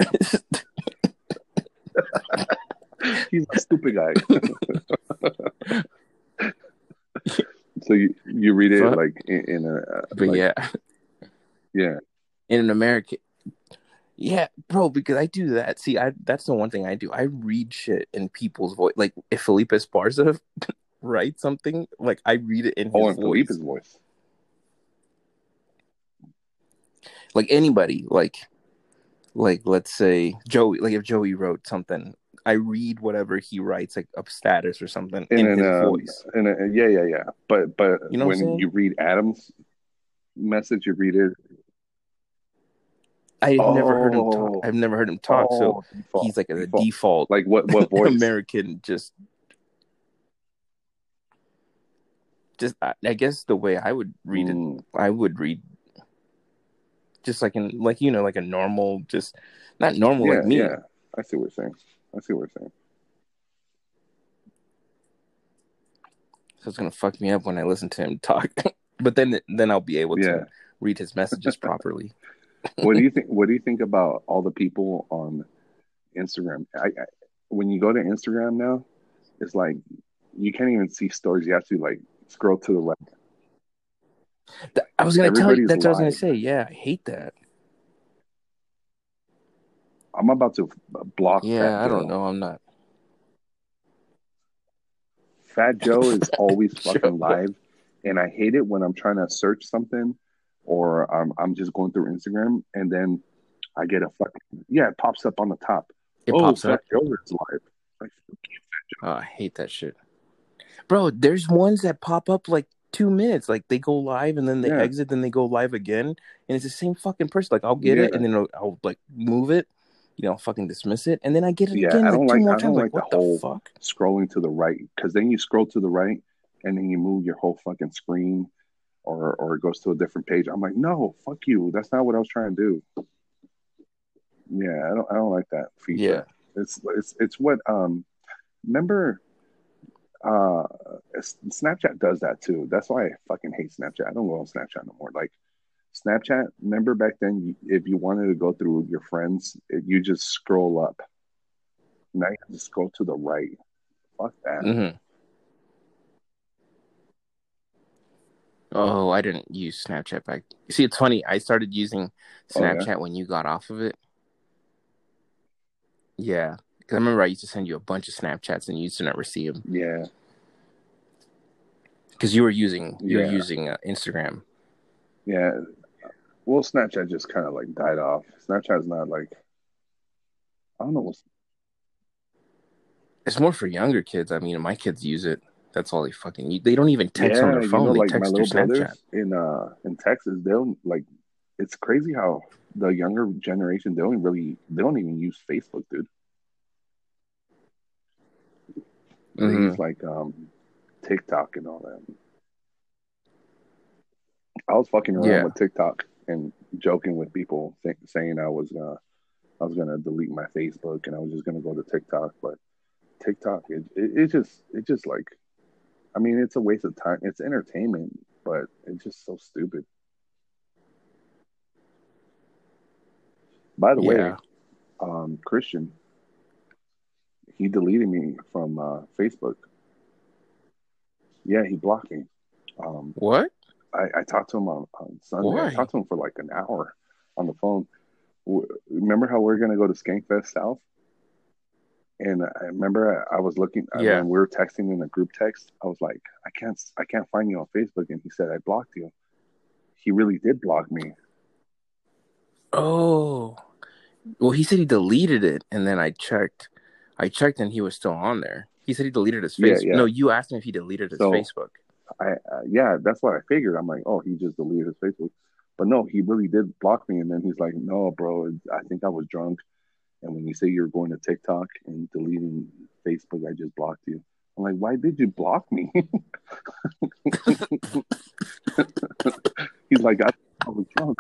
He's a stupid guy. so you you read it Fuck. like in, in a uh, but like- yeah, yeah in an American. Yeah, bro, because I do that. See, I that's the one thing I do. I read shit in people's voice. Like if Felipe Esparza writes something, like I read it in his oh and voice. Felipe's voice. like anybody like like let's say joey like if joey wrote something i read whatever he writes like a status or something in, In his an, voice And uh, yeah yeah yeah. But but You know when you read Adam's message, you read it. i've never heard him Oh. talk i've never heard him talk so oh, default, he's like a default. default Like what what voice? american just just I, I guess the way i would read it Mm. i would read just like in like you know like a normal, just not normal yeah, like me. yeah. I see what you're saying. I see what you're saying. So it's gonna fuck me up when I listen to him talk. but then then I'll be able Yeah. to read his messages properly. what do you think? What do you think about all the people on Instagram? I, I when you go to Instagram now, it's like you can't even see stories. You have to like scroll to the left. I was gonna tell you that's what I was gonna say. Yeah, I hate that. I'm about to block. Yeah, Fat I don't know. I'm not. Fat Joe is always fucking live, and I hate it when I'm trying to search something, or I'm I'm just going through Instagram, and then I get a fucking yeah, it pops up on the top. It oh, pops Fat up. Joe is live. Like, Oh, I hate that shit, bro. There's ones that pop up like two minutes, like they go live and then they Yeah. exit, then they go live again, and it's the same fucking person. Like I'll get it Yeah. and then I'll, I'll like move it, you know, fucking dismiss it, and then I get it Yeah, again I like don't two like- more I don't times. Like, like the what the, whole- fuck? scrolling to the right because then you scroll to the right and then you move your whole fucking screen or or it goes to a different page. I'm like, no, fuck you. That's not what I was trying to do. Yeah, I don't I don't like that feature. Yeah. It's it's it's what um remember uh Snapchat does that too. That's why I fucking hate Snapchat. I don't go on Snapchat no more. Like Snapchat, remember back then if you wanted to go through your friends, it, you just scroll up. Now you just go to the right. Fuck that. Mm-hmm. Oh, I didn't use Snapchat back. See, it's funny. I started using Oh, yeah? Snapchat when you got off of it. Yeah, because I remember I used to send you a bunch of Snapchats and you used to never see them Yeah. because you were using you were using uh, Instagram. Yeah. Well, Snapchat just kind of like died off. Snapchat's not like, I don't know what's, It's more for younger kids. I mean, my kids use it. That's all they fucking use. They don't even text yeah, on their you phone. know, they like text through Snapchat. in, uh, in Texas, they'll like, it's crazy how the younger generation, they don't really, they don't even use Facebook, dude. Mhm. use like, um, TikTok and all that. I was fucking around Yeah. with TikTok and joking with people, th- saying I was uh, I was gonna delete my Facebook and I was just gonna go to TikTok. But TikTok, it, it, it just it just like, I mean, it's a waste of time. It's entertainment, but it's just so stupid. By the way, um, Christian, he deleted me from uh, Facebook. Yeah, he blocked me. Um, What? I, I talked to him on, on Sunday. Why? I talked to him for like an hour on the phone. W- Remember how we are gonna go to Skankfest South? And I remember I, I was looking. Yeah. When we were texting in a group text, I was like, I can't, I can't find you on Facebook. And he said I blocked you. He really did block me. Oh. Well, he said he deleted it, and then I checked. I checked, and he was still on there. He said he deleted his Yeah, Facebook. yeah. No, you asked him if he deleted his So- Facebook. I, uh, yeah, that's what I figured. I'm like, oh, he just deleted his Facebook. But no, he really did block me. And then he's like, no, bro, I think I was drunk. And when you say you're going to TikTok and deleting Facebook, I just blocked you. I'm like, why did you block me? he's like, I, I was drunk.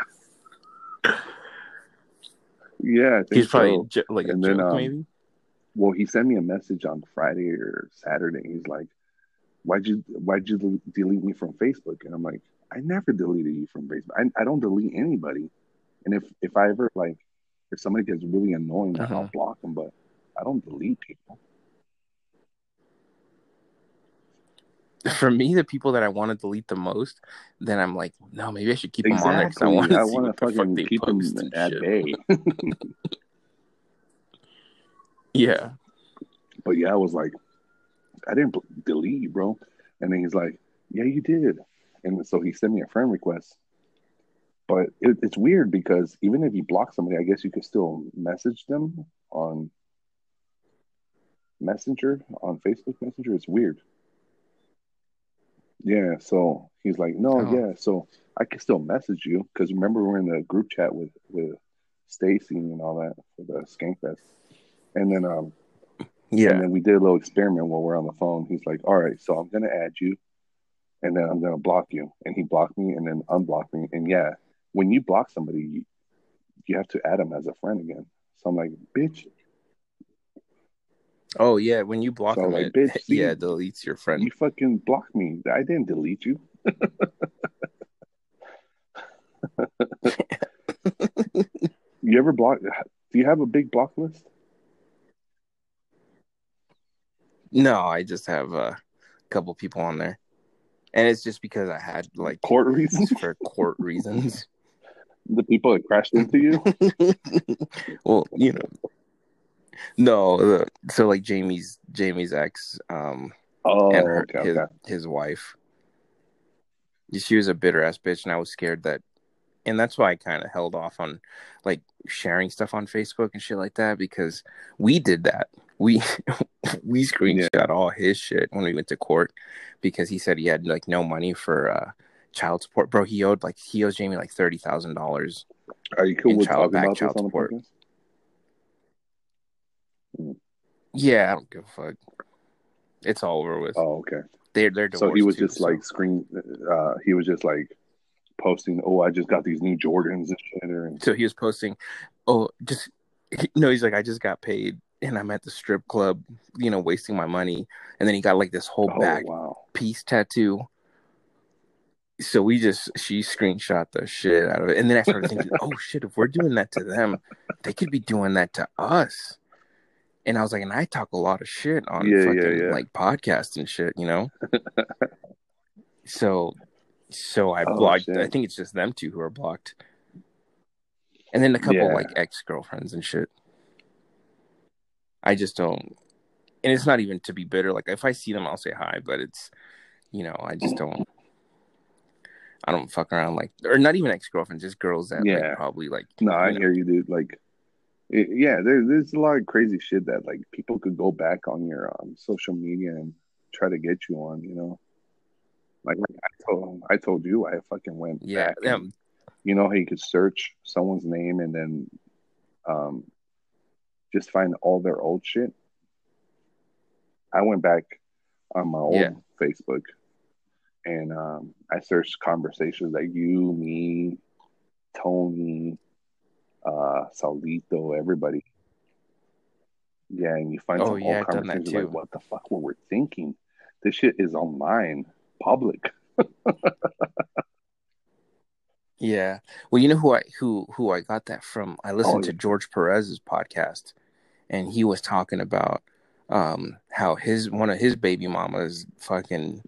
Yeah, He's probably so. like a And then, joke, um, maybe. Well, he sent me a message on Friday or Saturday. He's like, "Why'd you Why'd you delete me from Facebook?" And I'm like, "I never deleted you from Facebook. I, I don't delete anybody. And if if I ever like, if somebody gets really annoying, I'll Uh-huh. block them. But I don't delete people. For me, the people that I want to delete the most, then I'm like, no, maybe I should keep them on there because I Exactly. want to I see want what to the fuck fucking they keep them post and at bay. Yeah. But yeah, I was like, I didn't delete bro. And then he's like, Yeah, you did. And so he sent me a friend request. But it, it's weird because even if you block somebody, I guess you could still message them on Messenger, on Facebook Messenger. It's weird. Yeah, so he's like, No, Oh. yeah, so I can still message you because remember we're in the group chat with with Stacy and all that for the Skankfest. And then um Yeah. and then we did a little experiment while we're on the phone. He's like, "All right, so I'm gonna add you, and then I'm gonna block you." And he blocked me, and then unblocked me. And yeah, when you block somebody, you have to add them as a friend again. So I'm like, bitch, Oh yeah, when you block So, them, like, it, bitch, see- yeah, it deletes your friend. you fucking blocked me. I didn't delete you. you ever block? Do you have a big block list? No, I just have a couple people on there, and it's just because I had like Court reasons? for court reasons. the people that crashed into you? well, you know, no. The, so like Jamie's Jamie's ex, um, Oh, and her, okay, his okay. his wife. She was a bitter ass bitch, and I was scared that, and that's why I kind of held off on like sharing stuff on Facebook and shit like that because we did that. We we screenshot all his shit when we went to court because he said he had like no money for uh, child support. Bro, he owed like he owes Jamie like thirty thousand dollars. Are you cool in with child- back child support. Yeah, I don't give a fuck. It's all over with. Oh, okay. They're they're So he was too, just so- like screen. Uh, he was just like posting. Oh, I just got these new Jordans and shit. Or, So he was posting, oh, just no. He's like, I just got paid, and I'm at the strip club, you know, wasting my money. And then he got like this whole oh back wow. piece tattoo. So we just she screenshot the shit out of it, and then I started thinking, oh shit, if we're doing that to them, they could be doing that to us. And I was like, and I talk a lot of shit on Yeah, yeah, fucking yeah. like podcasts and shit, you know. so, so I Oh, blocked. shit. I think it's just them two who are blocked, and then a couple Yeah. like ex girlfriends and shit. I just don't, and it's not even to be bitter. Like if I see them, I'll say hi, but it's, you know, I just don't. I don't fuck around like, or not even ex girlfriends, just girls that Yeah. like probably like. No, I know, hear you, dude. Like, it, yeah, there, there's a lot of crazy shit that like people could go back on your um, social media and try to get you on. You know, like, I told I told you, I fucking went Yeah, back. and- you know how you could search someone's name and then um just find all their old shit. I went back on my old Yeah. Facebook and um I searched conversations like you, me, Tony, uh Saulito, everybody. Yeah, and you find Oh, some yeah, old I've conversations like what the fuck were we thinking? This shit is online, public. Yeah. Well, you know who I who who I got that from? I listened Oh, to. George Perez's podcast, and he was talking about um how his one of his baby mamas fucking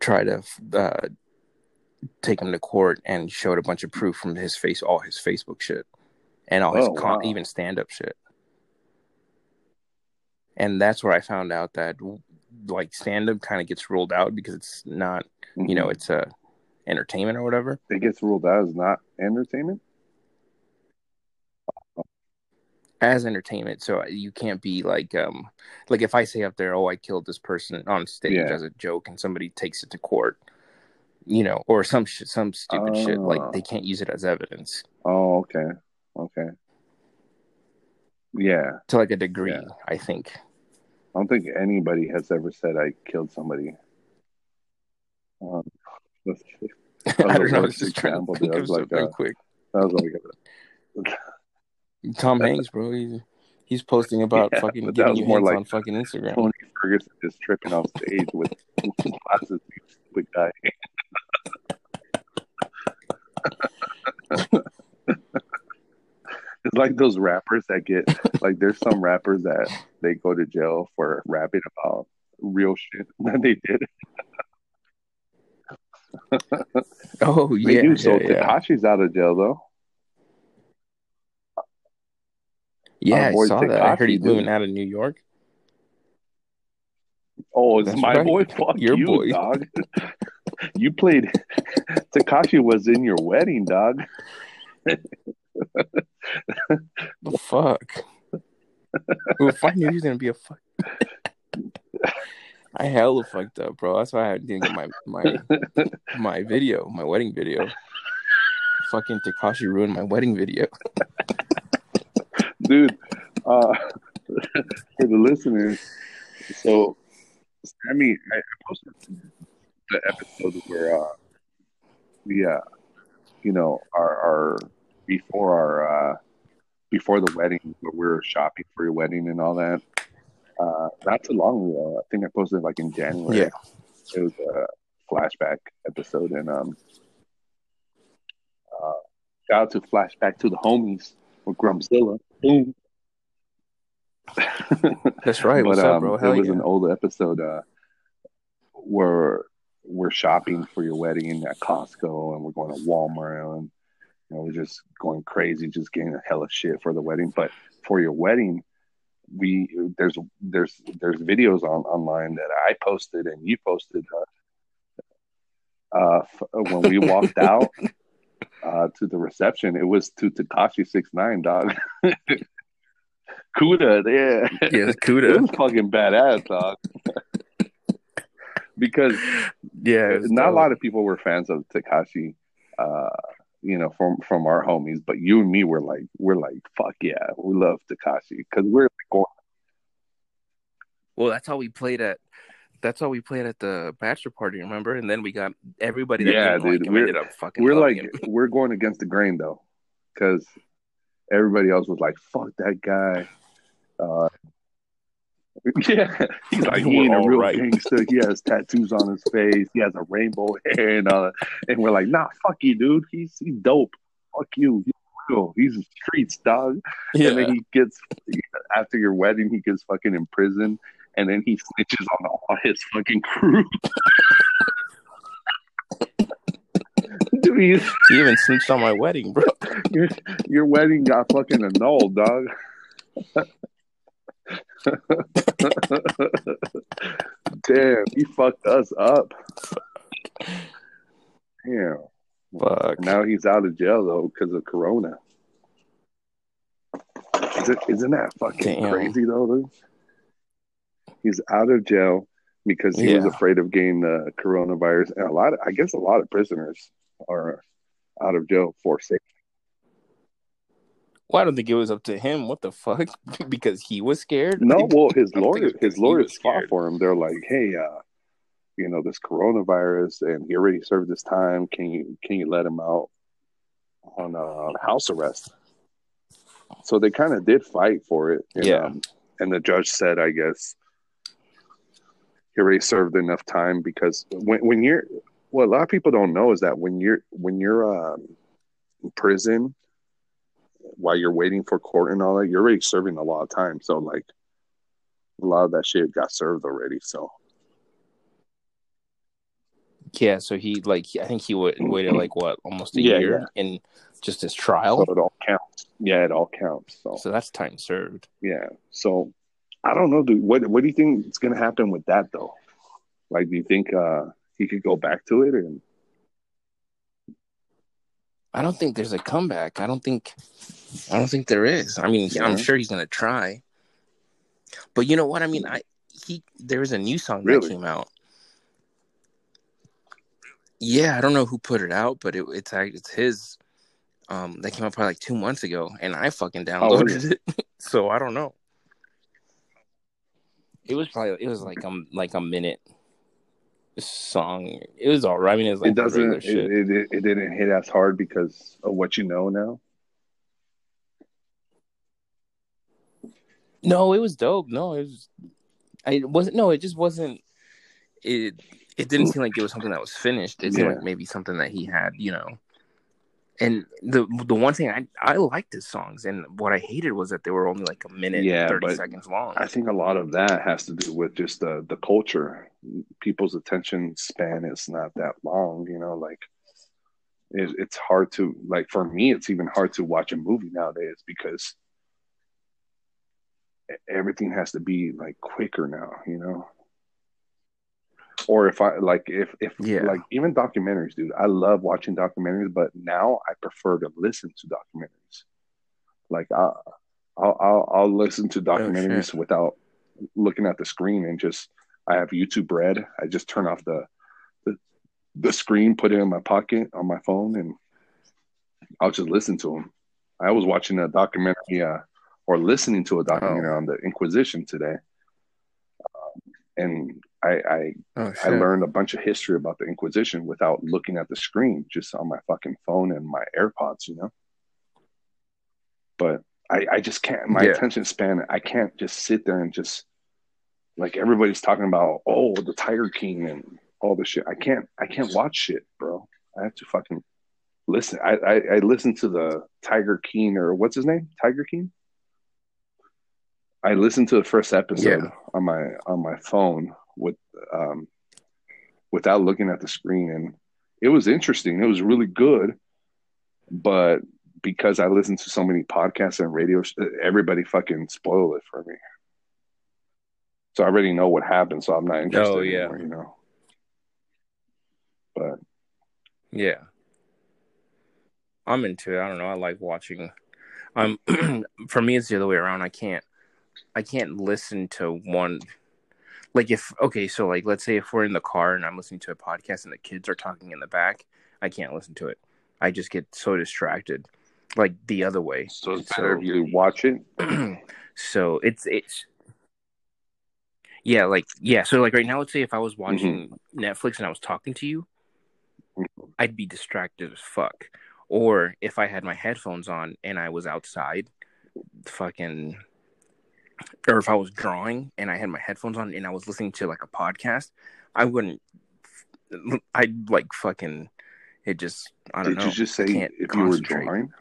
tried to uh take him to court and showed a bunch of proof from his face, all his Facebook shit, and all his Oh, con- wow. even stand up shit. And that's where I found out that like stand up kind of gets ruled out because it's not, you know, Mhm. it's a entertainment or whatever. it gets ruled out as not entertainment. as entertainment so you can't be like um like if i say up there oh i killed this person on stage Yeah. as a joke and somebody takes it to court you know or some shit some stupid shit like they can't use it as evidence Oh, okay, okay. Yeah, to like a degree Yeah. i think I don't think anybody has ever said I killed somebody. Um, that's- i That was don't know i was just trying to think of like, something uh, quick that was like, tom hanks bro he's he's posting about Yeah, fucking giving you more like on fucking instagram Tony Ferguson just tripping on stage with glasses. Stupid guy. it's like those rappers that get like. There's some rappers that they go to jail for rapping about real shit that they did. oh yeah, do. So yeah, yeah. Tekashi's out of jail though. yeah i saw that i heard Tekashi, he's moving out of new york Oh, it's That's my right. boy. Fuck Your you, boy. dog. you played. Tekashi was in your wedding, dog. the fuck If i knew he was gonna be a fuck I hella fucked up, bro. That's why I didn't get my my my video, my wedding video. Fucking Tekashi ruined my wedding video. dude. Uh, for the listeners, so Sammy, I posted the episode where uh, we, uh, you know, our our before our uh, before the wedding, where we were shopping for your wedding and all that. Uh, not too long ago, I think I posted like in January. Yeah. it was a flashback episode, and um, uh, shout out to flashback to the homies with Grumzilla. Boom. That's right. What's but up, um, bro? it was yeah. an old episode uh, where we're shopping for your wedding at Costco, and we're going to Walmart, and you know, we're just going crazy, just getting a hell of shit for the wedding. But for your wedding, we there's there's there's videos on online that I posted and you posted. Uh, uh, f- when we walked out uh, to the reception, it was to Tekashi Six Nine, dog. KOODA, yeah. Yeah, It KOODA. was fucking badass, dog. because Yeah, it was not a lot of people were fans of Tekashi, uh, you know, from from our homies, but you and me were like, we're like, fuck yeah, we love Tekashi because we're going, Well, that's how we played at. That's how we played at the bachelor party. Remember? And then we got everybody that Yeah, didn't like we're- ended up fucking. we're like, we're going against the grain though, because everybody else was like, fuck that guy. Uh, yeah, he's like, he ain't a real right. gangster. He has tattoos on his face. He has a rainbow hair and that. And we're like, nah, fuck you, dude. He's he's dope. Fuck you. He's real. He's the streets, dog. yeah. And then he gets after your wedding, he gets fucking in prison, and then he snitches on all his fucking crew. Dude, you- he even snitched on my wedding, bro. your your wedding got fucking annulled, dog. Damn, he fucked us up. Damn. Fuck. Now he's out of jail though because of Corona. Is it, isn't that fucking Damn. crazy though? Dude? He's out of jail because he was afraid of getting the coronavirus, and a lot. Of, I guess a lot of prisoners are out of jail for safety. Well, I don't think it was up to him. What the fuck? because he was scared. No, well, his I lawyers, his lawyers fought for him. They're like, "Hey, uh, you know, this coronavirus, and he already served his time. Can you can you let him out on uh, house arrest?" So they kind of did fight for it. And, Yeah. um, and the judge said, "I guess he already served enough time because when when you're what a lot of people don't know is that when you're when you're um, in prison." While you're waiting for court and all that, you're already serving a lot of time. So, like, a lot of that shit got served already. So Yeah, so he like I think he wa- waited like what almost a Yeah, year in just his so trial. it all counts. Yeah, it all counts. So So that's time served. yeah. So I don't know, dude. What what do you think is gonna happen with that though? Like, do you think uh he could go back to it? And I don't think there's a comeback. I don't think I don't think there is. I mean, Yeah. I'm sure he's gonna try. But you know what? I mean, I he there was a new song Really? that came out. Yeah, I don't know who put it out, but it, it's it's his. Um, that came out probably like two months ago, and I fucking Oh, downloaded is it. so I don't know. It was probably it was like um like a minute song. It was all right. I mean, it was like it doesn't. It, it, it didn't hit as hard because of what you know now. No, it was dope. No, it was. I wasn't. No, it just wasn't. It it didn't seem like it was something that was finished. It seemed Yeah. like maybe something that he had, you know. And the the one thing I I liked his songs, and what I hated was that they were only like a minute, Yeah, thirty seconds long. I think a lot of that has to do with just the the culture. People's attention span is not that long, you know. Like it, it's hard to like for me. It's even hard to watch a movie nowadays because everything has to be like quicker now, you know. Or if I like if if Yeah. like even documentaries, dude. I love watching documentaries, but now I prefer to listen to documentaries. Like I, I'll I'll, I'll listen to documentaries without looking at the screen and just I have YouTube Red. I just turn off the the, the screen, put it in my pocket on my phone, and I'll just listen to them. I was watching a documentary uh, or listening to a documentary on the Inquisition today, um, and I I, oh I learned a bunch of history about the Inquisition without looking at the screen, just on my fucking phone and my AirPods. You know. but I, I just can't. My Yeah. attention span. I can't just sit there and just like everybody's talking about. Oh, the Tiger King and all this shit. I can't. I can't watch shit, bro. I have to fucking listen. I I, I listen to the Tiger King or what's his name? Tiger King. I listened to the first episode Yeah. on my on my phone with um without looking at the screen and it was interesting. It was really good, but because I listened to so many podcasts and radio, everybody fucking spoiled it for me. So I already know what happened, so I'm not interested Oh, yeah. anymore, you know. But Yeah. I'm into it. I don't know. I like watching. I'm for me, it's the other way around. I can't, I can't listen to one. Like if okay, so like let's say if we're in the car and I'm listening to a podcast and the kids are talking in the back, I can't listen to it. I just get so distracted, like the other way. so it's So- better if you watch it. so it's it's yeah like yeah so like right now let's say if i was mm-hmm. watching netflix and i was talking to you mm-hmm. i'd be distracted as fuck or if i had my headphones on and i was outside fucking or if i was drawing and i had my headphones on and i was listening to like a podcast i wouldn't i'd like fucking it just i don't Did know you just say if you were drawing?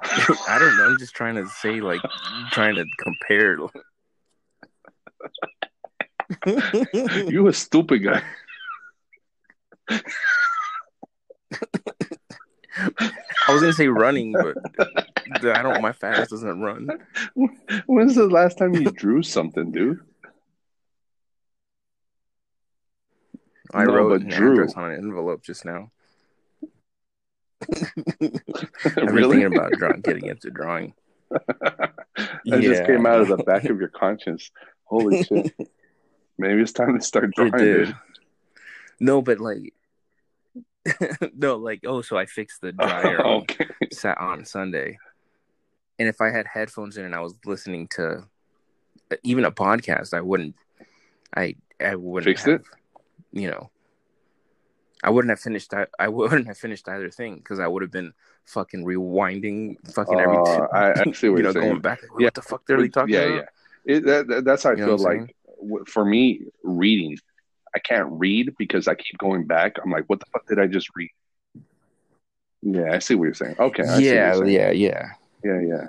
I don't know. I'm just trying to say, like, trying to compare. you a stupid guy. I was gonna say running, but I don't. My fast doesn't run. When's the last time you drew something, dude? I No, wrote an drew. address on an envelope just now. Been really? thinking about drawing, getting into drawing. that just came out of the back of your conscience. Holy shit. Maybe it's time to start drawing, It did. dude. No, but like, no, like, oh, so I fixed the dryer on, okay. sat on Sunday, and if I had headphones in and I was listening to uh, even a podcast, I wouldn't. I I wouldn't Fixed have, it? You know, I wouldn't have finished. I, I wouldn't have finished either thing because I would have been fucking rewinding, fucking every. Uh, I, I see what you you're know, saying. going back. Like, Yeah. what the fuck are they talking yeah, about? yeah. It, that, that- that's how I You feel like for me, reading. I can't read because I keep going back. I'm like, what the fuck did I just read? Yeah, I see what you're saying. Okay. I see what yeah, you're saying. yeah, yeah. Yeah, yeah.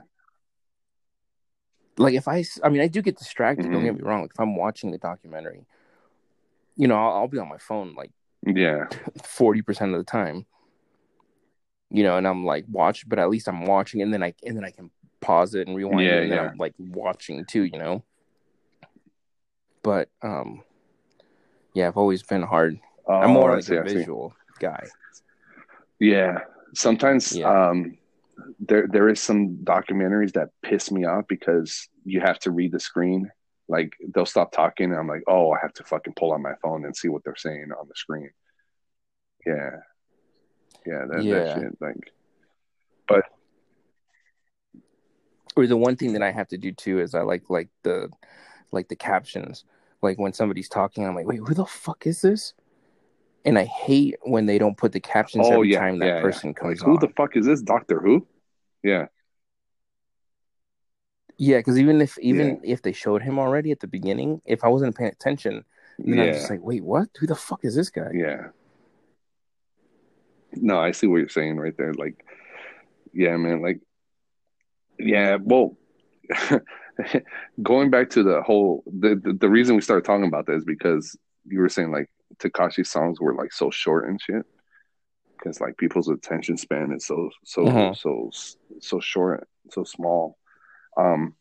Like if I, I mean, I do get distracted. Don't Mhm. get me wrong. Like if I'm watching the documentary, you know, I'll, I'll be on my phone like Yeah. forty percent of the time. You know, and I'm like watch, but at least I'm watching, and then I and then I can pause it and rewind Yeah, it, and then yeah. I'm like watching too. You know. But um, yeah, I've always been hard. I'm Oh, more I like see, a visual guy. Yeah. Sometimes Yeah. um there there is some documentaries that piss me off because you have to read the screen. Like they'll stop talking and I'm like, oh, I have to fucking pull out my phone and see what they're saying on the screen. Yeah. Yeah, that, Yeah. that shit. Like or the one thing that I have to do too is I like like the like the captions. Like when somebody's talking, I'm like, wait, who the fuck is this? And I hate when they don't put the captions oh every yeah, time that yeah, yeah. person Like, comes who on. the fuck is this? Doctor Who? Yeah. yeah, because even if even if they showed him already at the beginning, if I wasn't paying attention, then yeah. I'm just like, wait, what? Who the fuck is this guy? Yeah. No, I see what you're saying right there. Like, yeah, man. Like, yeah. Well, going back to the whole the, the the reason we started talking about that is because you were saying like Tekashi's songs were like so short and shit. Because like people's attention span is so so Mhm. so so short, so small. Um,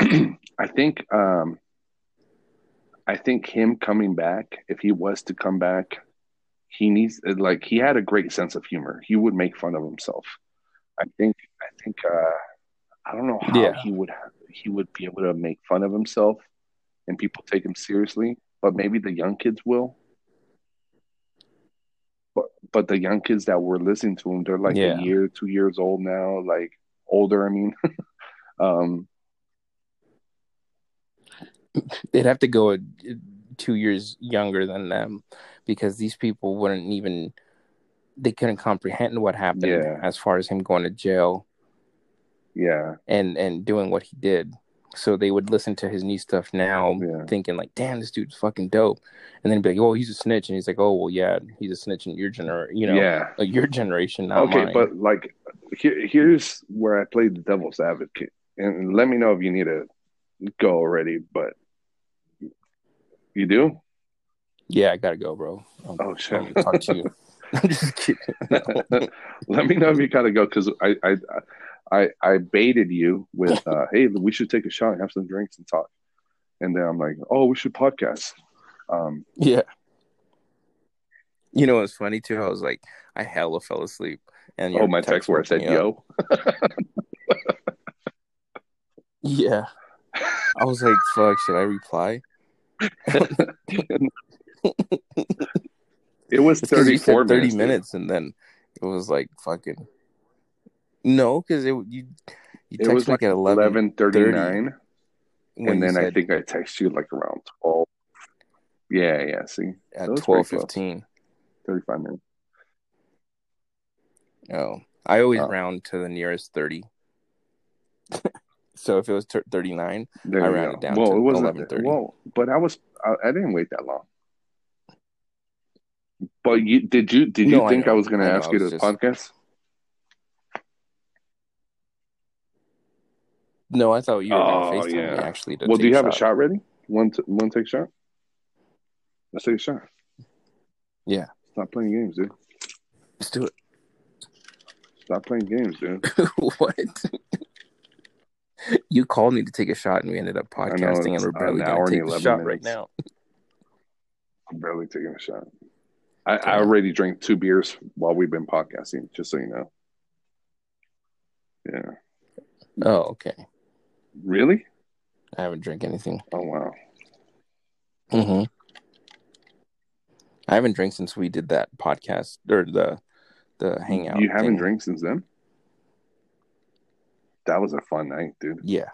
I think um, I think him coming back, if he was to come back, he needs like he had a great sense of humor. He would make fun of himself. I think I think uh I don't know how Yeah. he would he would be able to make fun of himself and people take him seriously, but maybe the young kids will. But but the young kids that were listening to him, they're like Yeah. a year, two years old now, like older, I mean. um They'd have to go two years younger than them because these people wouldn't even they couldn't comprehend what happened Yeah. as far as him going to jail Yeah, and and doing what he did. So they would listen to his new stuff now, Yeah. thinking like, "Damn, this dude's fucking dope," and then be like, "Oh, he's a snitch," and he's like, "Oh, well, yeah, he's a snitch in your generation you know, yeah. like your generation, not okay, mine." but like, here, here's where I played the devil's advocate, and let me know if you need to go already. But you do? yeah, I gotta go, bro. I'm, Oh shit! I'm talk to you. I'm just kidding. Let me know if you gotta go because I, I I I I baited you with uh, hey we should take a shot and have some drinks and talk, and then I'm like oh we should podcast. Um, yeah. You know what's funny too? I was like, I hella fell asleep, and your oh my text where I said yo. Yeah. I was like, fuck, should I reply? It was It's 'cause 34 said 30 minutes. minutes, dude. and then it was like fucking. No, because it you you It was like at 11, 11:39, when and then I think I text you like around 12. Yeah, yeah. See, at twelve fifteen. 35 minutes. Oh, I always Oh. round to the nearest 30. so if it was t- 39, I rounded go. down well, to it wasn't 11:30. Well, but I was I, I didn't wait that long. But you did you did you No, think I, know. was going to ask you to just- podcast? No, I thought you were Oh, going to FaceTime me yeah. actually. To Well, do you have shot. a shot ready? One t- one take shot. Let's take a shot. Yeah. Stop playing games, dude. Let's do it. Stop playing games, dude. what? you called me to take a shot, and we ended up podcasting, and we're barely going hour to and take 11 shot right minutes. now. I'm barely taking a shot. I, I already drank two beers while we've been podcasting, just so you know. Yeah. Oh, okay. Really? I haven't drank anything. Oh wow. hmm I haven't drank since we did that podcast or the the hangout. You haven't thing. drank since then? That was a fun night, dude. Yeah.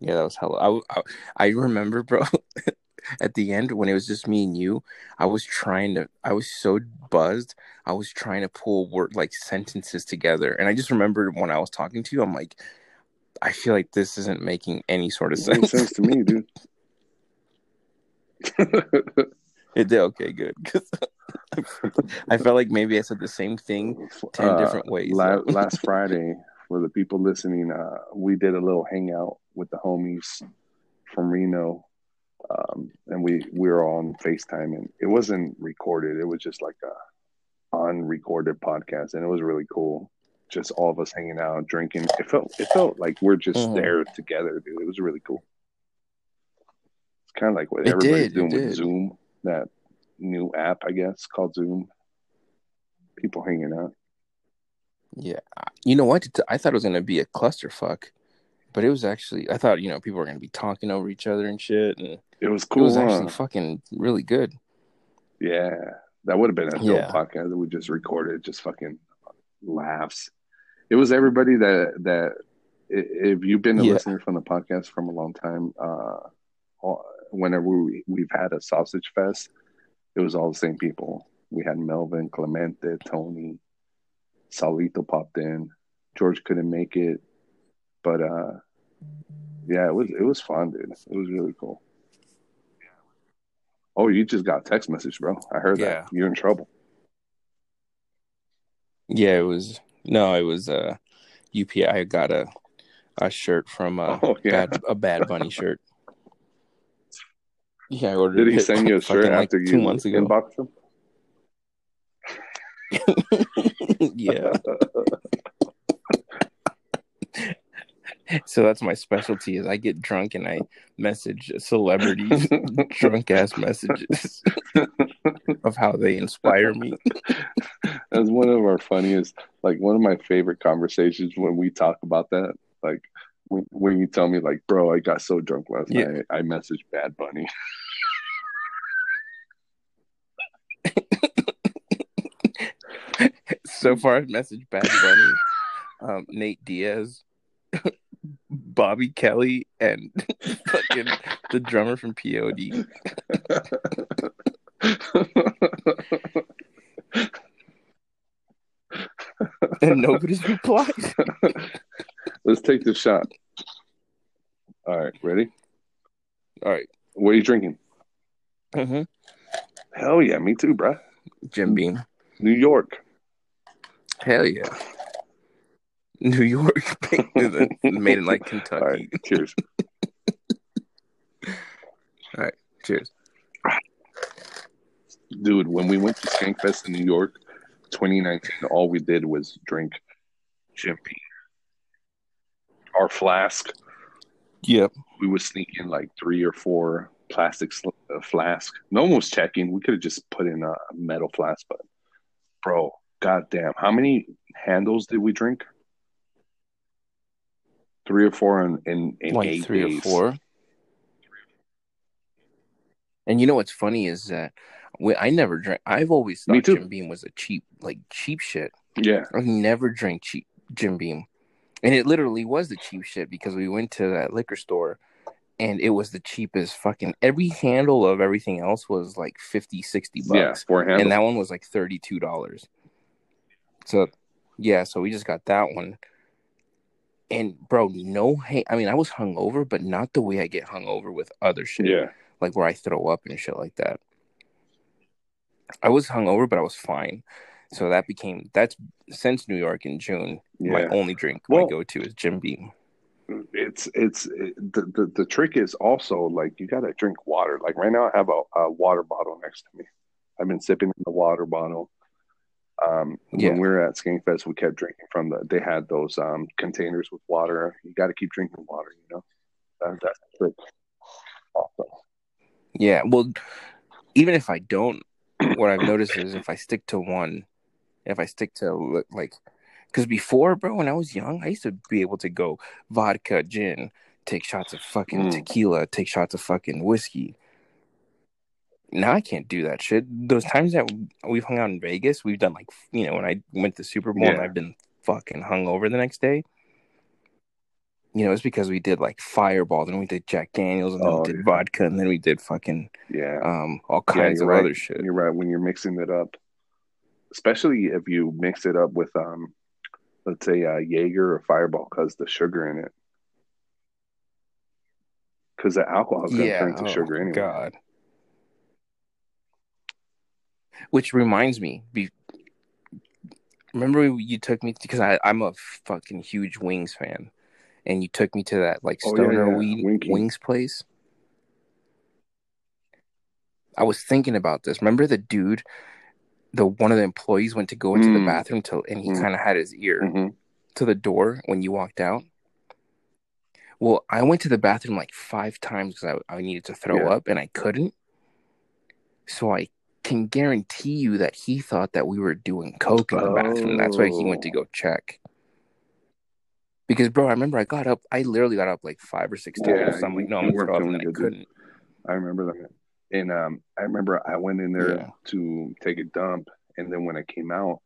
Yeah, that was hella. I, I, I remember, bro, at the end when it was just me and you, I was trying to, I was so buzzed. I was trying to pull word like sentences together. And I just remembered when I was talking to you, I'm like, I feel like this isn't making any sort of sense. sense to me, dude. it did okay, good. I felt like maybe I said the same thing 10 Uh, different ways. la- last Friday, for the people listening, uh, we did a little hangout with the homies from Reno, um, and we we were all on Facetime, and it wasn't recorded; it was just like a unrecorded podcast, and it was really cool. Just all of us hanging out, drinking. It felt it felt like we're just Mhm. there together, dude. It was really cool. It's kind of like what It everybody's did, doing with. Zoom, that new app, I guess, called Zoom. People hanging out. Yeah, you know what? I thought it was gonna be a clusterfuck, but it was actually. I thought you know people were gonna be talking over each other and shit, and It was cool. it was huh? actually fucking really good. Yeah, that would have been a dope Yeah. podcast that we just recorded, just fucking laughs. It was everybody that that if you've been a Yeah. listener from the podcast from a long time, uh, whenever we, we've had a sausage fest, it was all the same people. We had Melvin, Clemente, Tony, Salito popped in. George couldn't make it, but uh, yeah, it was it was fun, dude. It was really cool. Oh, you just got a text message, bro. I heard Yeah. that. You're in trouble. Yeah, it was no, it was uh UPI. I got a a shirt from uh, Oh yeah. bad a Bad Bunny shirt. Yeah, I ordered. Did he send you a shirt like, after you two months ago? inboxed him? yeah, so that's my specialty. Is I get drunk and I message celebrities drunk ass messages of how they inspire me. That's one of our funniest, like one of my favorite conversations when we talk about that. Like when, when you tell me, like, bro, I got so drunk last Yeah. night, I messaged Bad Bunny. so far, I've messaged Bad Bunny, um, Nate Diaz, Bobby Kelly, and fucking the drummer from POD. and nobody's replied. Let's take the shot. All right, ready? All right. What are you drinking? Mm-hmm. Hell yeah, me too, bruh. Jim Beam. New York. Hell yeah. New York made it like Kentucky. All right, cheers. All right, cheers. Dude, when we went to Skankfest in New York 2019, all we did was drink Jim Our flask, Yep. we would sneak in like three or four plastic sl- uh, flask. No one was checking. We could have just put in a metal flask, but bro, goddamn, how many handles did we drink? Three or four in in, in Like eight three days. or four. And you know what's funny is that we, I never drank. I've always thought. Jim Beam was a cheap, like cheap shit. Yeah, I never drank cheap Jim Beam, and it literally was the cheap shit because we went to that liquor store, and it was the cheapest fucking. Every handle of everything else was like 50, 60 yeah, bucks, four handles. and that one was like thirty two dollars. So, yeah, so we just got that one. And bro, no hate. I mean, I was hungover, but not the way I get hungover with other shit yeah, like where I throw up and shit like that. I was hungover, but I was fine. So that became that's since New York in June. My only drink Well- my go to is Jim Beam. it's it's it, the, the the trick is also like you gotta drink water. Like right now, I have a, a water bottle next to me. I've been sipping in the water bottle. Um, Yeah. when we were at Skankfest, we kept drinking from the. They had those um containers with water. You got to keep drinking water. You know, that, that's trick. Also, Yeah, well, even if I don't, what I've noticed is if I stick to one, if I stick to like, because before, bro, when I was young, I used to be able to go vodka, gin, take shots of fucking Mm. tequila, take shots of fucking whiskey. Now I can't do that shit. Those times that we've hung out in Vegas, we've done like, you know, when I went to Super Bowl and I've been fucking hungover the next day. You know, it's because we did like Fireball, then we did Jack Daniels, and then Oh, we did yeah. vodka, and then we did fucking yeah, um all kinds you're of right. other shit. you're right. When you're mixing it up, especially if you mix it up with um, let's say uh, Jaeger or Fireball, because the sugar in it. Because the alcohol is going to Yeah, turn to oh, sugar anyway. God. Which reminds me, be, remember you took me because I I'm a fucking huge Wings fan, and you took me to that like Oh, yeah, stoner yeah, weed, Wings place. I was thinking about this. Remember the dude, the one of the employees went to go into the Mm. bathroom to, and he Mm. kind of had his ear hmm to the door when you walked out. Well, I went to the bathroom like five times because I, I needed to throw Yeah. up and I couldn't. So I can guarantee you that he thought that we were doing coke in the bathroom. That's why he went to Oh. go check. Because, bro, I remember I got up. I literally got up like five or six times. Yeah, so I'm like, no, I'm gonna throw up, and I couldn't. I remember that. And um, I remember I went in there Yeah. to take a dump, and then when I came out,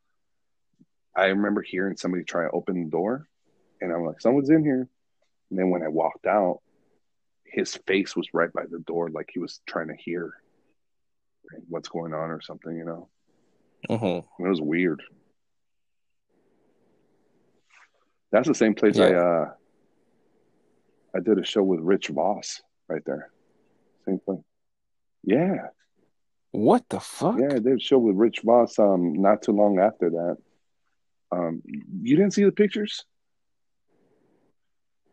I remember hearing somebody try to open the door, and I'm like, "Someone's in here." And then when I walked out, his face was right by the door, like he was trying to hear what's going on or something. You know, Mhm. it was weird. That's the same place I uh I did a show with Rich Voss right there. Same place. Yeah. What the fuck? Yeah, I did a show with Rich Voss um not too long after that. Um you didn't see the pictures?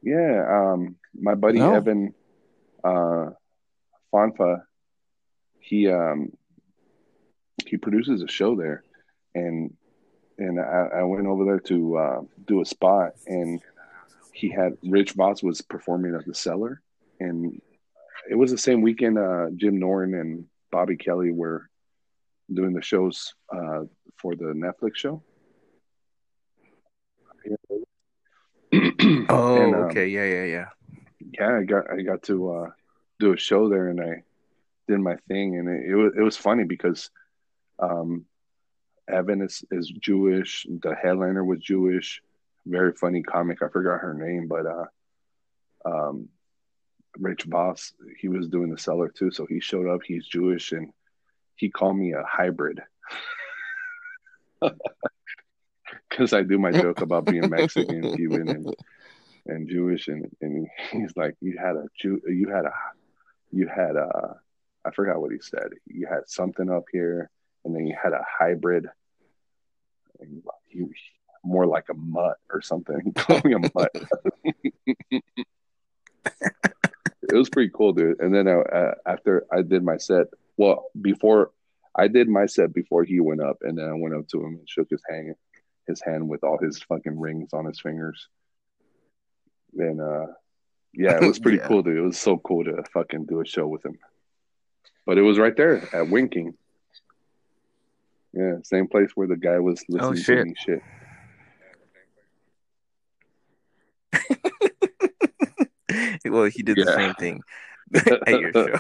Yeah, um my buddy No. Evan uh Fonfa, he um he produces a show there and and I, I went over there to uh, do a spot and he had Rich Voss was performing at the cellar and it was the same weekend uh, Jim Norton and Bobby Kelly were doing the shows uh, for the Netflix show. Oh, And, um, okay. Yeah, yeah, yeah. yeah, I got I got to uh, do a show there, and I did my thing, and it, it was it was funny because um, Evan is is Jewish, the headliner was Jewish, very funny comic. I forgot her name, but uh, um, Rich Voss, he was doing the cellar too, so he showed up. He's Jewish, and he called me a hybrid. Because I do my joke about being Mexican, Cuban, and and Jewish, and and he's like, you had a Jew, you had a, you had a, I forgot what he said. You had something up here, and then you had a hybrid. He, more like a mutt or something. He called me a mutt. it was pretty cool, dude. And then uh, after I did my set, well, before I did my set before he went up, and then I went up to him and shook his hand, his hand with all his fucking rings on his fingers. And uh, yeah, it was pretty Yeah. cool, dude. It was so cool to fucking do a show with him. But it was right there at Winking. Yeah, same place where the guy was oh, listening Oh, to me shit. well, he did the same thing at your show.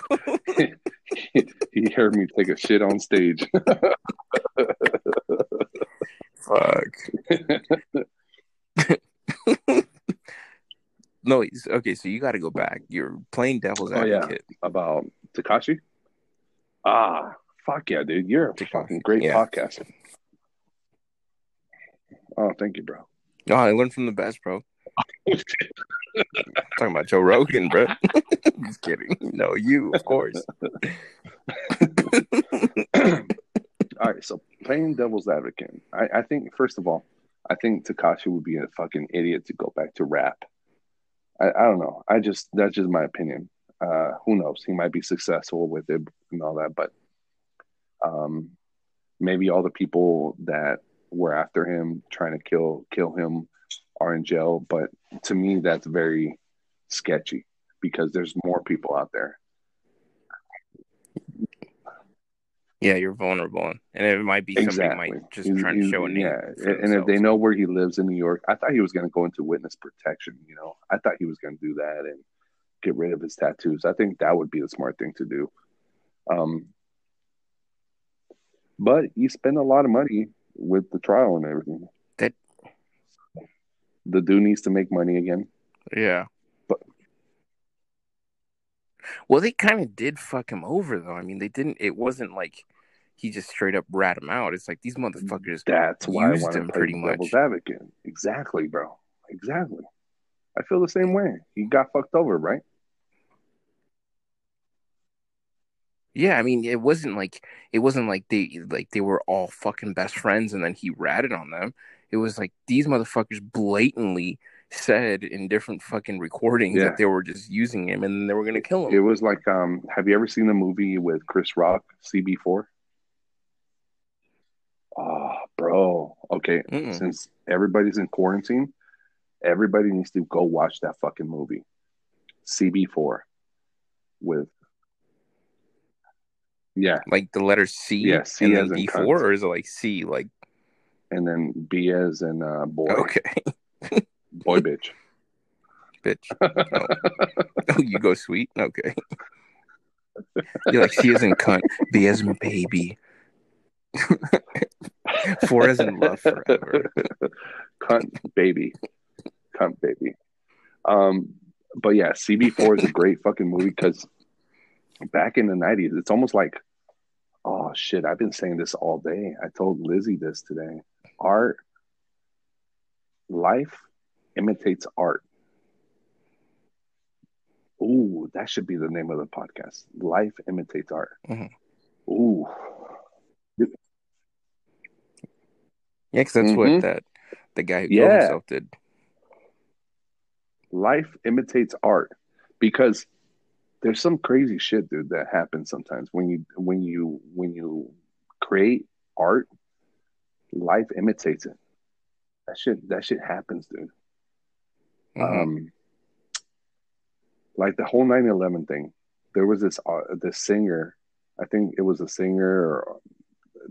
he heard me take a shit on stage. Fuck. no, okay, so you got to go back. You're playing devil's Oh, yeah. advocate. About Tekashi? Ah, fuck yeah, dude. You're a Tekashi, fucking great yeah. podcaster. Oh, thank you, bro. No, I learned from the best, bro. Talking about Joe Rogan, bro. Just kidding. No, you, of course. all right, so playing devil's advocate. I, I think first of all, I think Tekashi would be a fucking idiot to go back to rap. I, I don't know. I just that's just my opinion. Uh, who knows? He might be successful with it and all that, but um, maybe all the people that were after him trying to kill kill him are in jail. But to me, that's very sketchy because there's more people out there. Yeah, you're vulnerable, and it might be somebody might just He's- trying to show a name. Yeah, and if they know where he lives in New York, I thought he was going to go into witness protection. You know, I thought he was going to do that and get rid of his tattoos. I think that would be the smart thing to do. Um, but you spend a lot of money with the trial and everything. That- the dude needs to make money again. Yeah. But- well, they kind of did fuck him over, though. I mean, they didn't. It wasn't like he just straight up rat him out. It's like these motherfuckers. That's why I used want to him play pretty devil's much. advocate. Exactly, bro. Exactly. I feel the same way. He got fucked over, right? Yeah, I mean, it wasn't like it wasn't like they like they were all fucking best friends, and then he ratted on them. It was like these motherfuckers blatantly said in different fucking recordings Yeah. that they were just using him, and they were gonna kill him. It was like, um, have you ever seen the movie with Chris Rock, CB4? Oh, bro. Okay, Mm-mm. since everybody's in quarantine, everybody needs to go watch that fucking movie, CB4, with yeah, like the letter C, Yeah, C and as then in D four, cunt. or is it like C, like and then B as in uh, boy, okay, boy, bitch. bitch? Oh. oh, you go sweet, okay. You're like C as in cunt, B as in baby, four as in love forever. cunt baby, cunt baby. Um, but yeah, CB4 is a great fucking movie because back in the nineties, it's almost like, oh shit, I've been saying this all day. I told Lizzie this today. Art, life imitates art. Ooh, that should be the name of the podcast. Life imitates art. Mhm. Ooh, Yeah, because that's Mhm. what that the guy who Yeah. killed himself did. Life imitates art because there's some crazy shit dude that happens sometimes. When you when you when you create art life imitates it. That shit that shit happens dude. Mhm. um like the whole 9-11 thing there was this uh, this singer i think it was a singer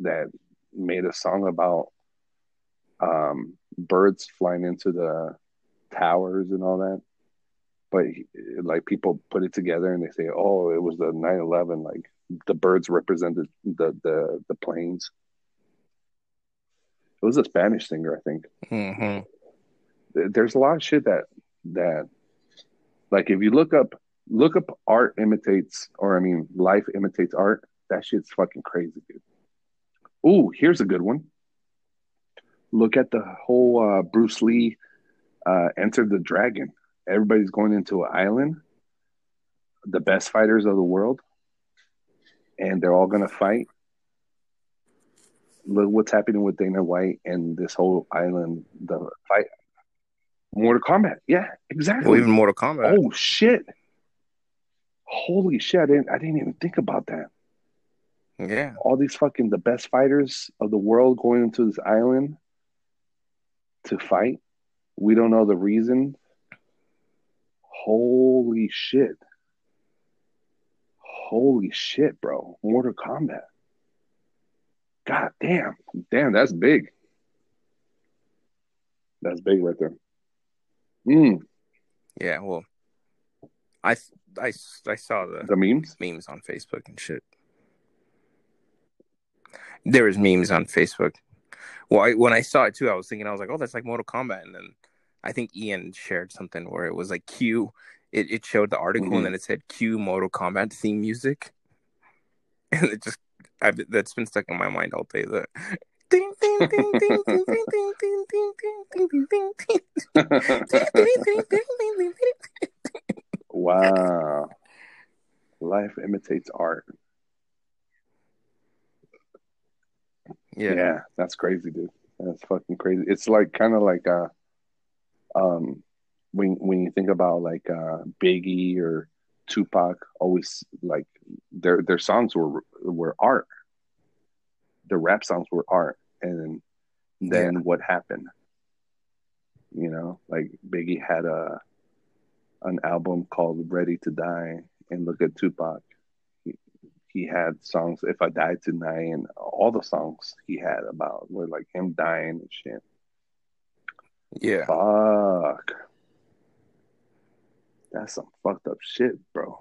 that made a song about um birds flying into the towers and all that but like people put it together and they say oh it was the 9-11 like the birds represented the the the planes it was a spanish singer i think Mhm. There's a lot of shit that that like if you look up look up art imitates or i mean life imitates art That shit's fucking crazy, dude. Ooh, here's a good one. Look at the whole uh, Bruce Lee uh, Enter the Dragon. Everybody's going into an island, the best fighters of the world, and they're all gonna fight. Look what's happening with Dana White and this whole island, the fight. Mortal Kombat, yeah, exactly. Well, even Mortal Kombat. Oh shit! Holy shit! I didn't. I didn't even think about that. Yeah. All these fucking the best fighters of the world going into this island to fight. We don't know the reason. Holy shit! Holy shit, bro! Mortal Kombat. God damn! Damn, that's big. That's big right there. Mm, Yeah. Well, I, I, I saw the the memes. memes on Facebook and shit. There was memes on Facebook. Well, I, when I saw it too, I was thinking, I was like, oh, that's like Mortal Kombat. And then I think Ian shared something where it was like Q. It, it showed the article Mhm. and then it said Q Mortal Kombat theme music, and it just I've, that's been stuck in my mind all day. The ding ding ding ding ding ding ding ding ding ding ding ding ding ding ding. wow. Life imitates art. Yeah, Yeah. that's crazy, dude. That's fucking crazy. It's like kind of like uh um when when you think about like uh Biggie or Tupac always like their their songs were were art. The rap songs were art and then what happened? You know, like Biggie had a an album called Ready to Die and look at Tupac he had songs if i Die tonight and all the songs he had about were like him dying and shit yeah. fuck that's some fucked up shit bro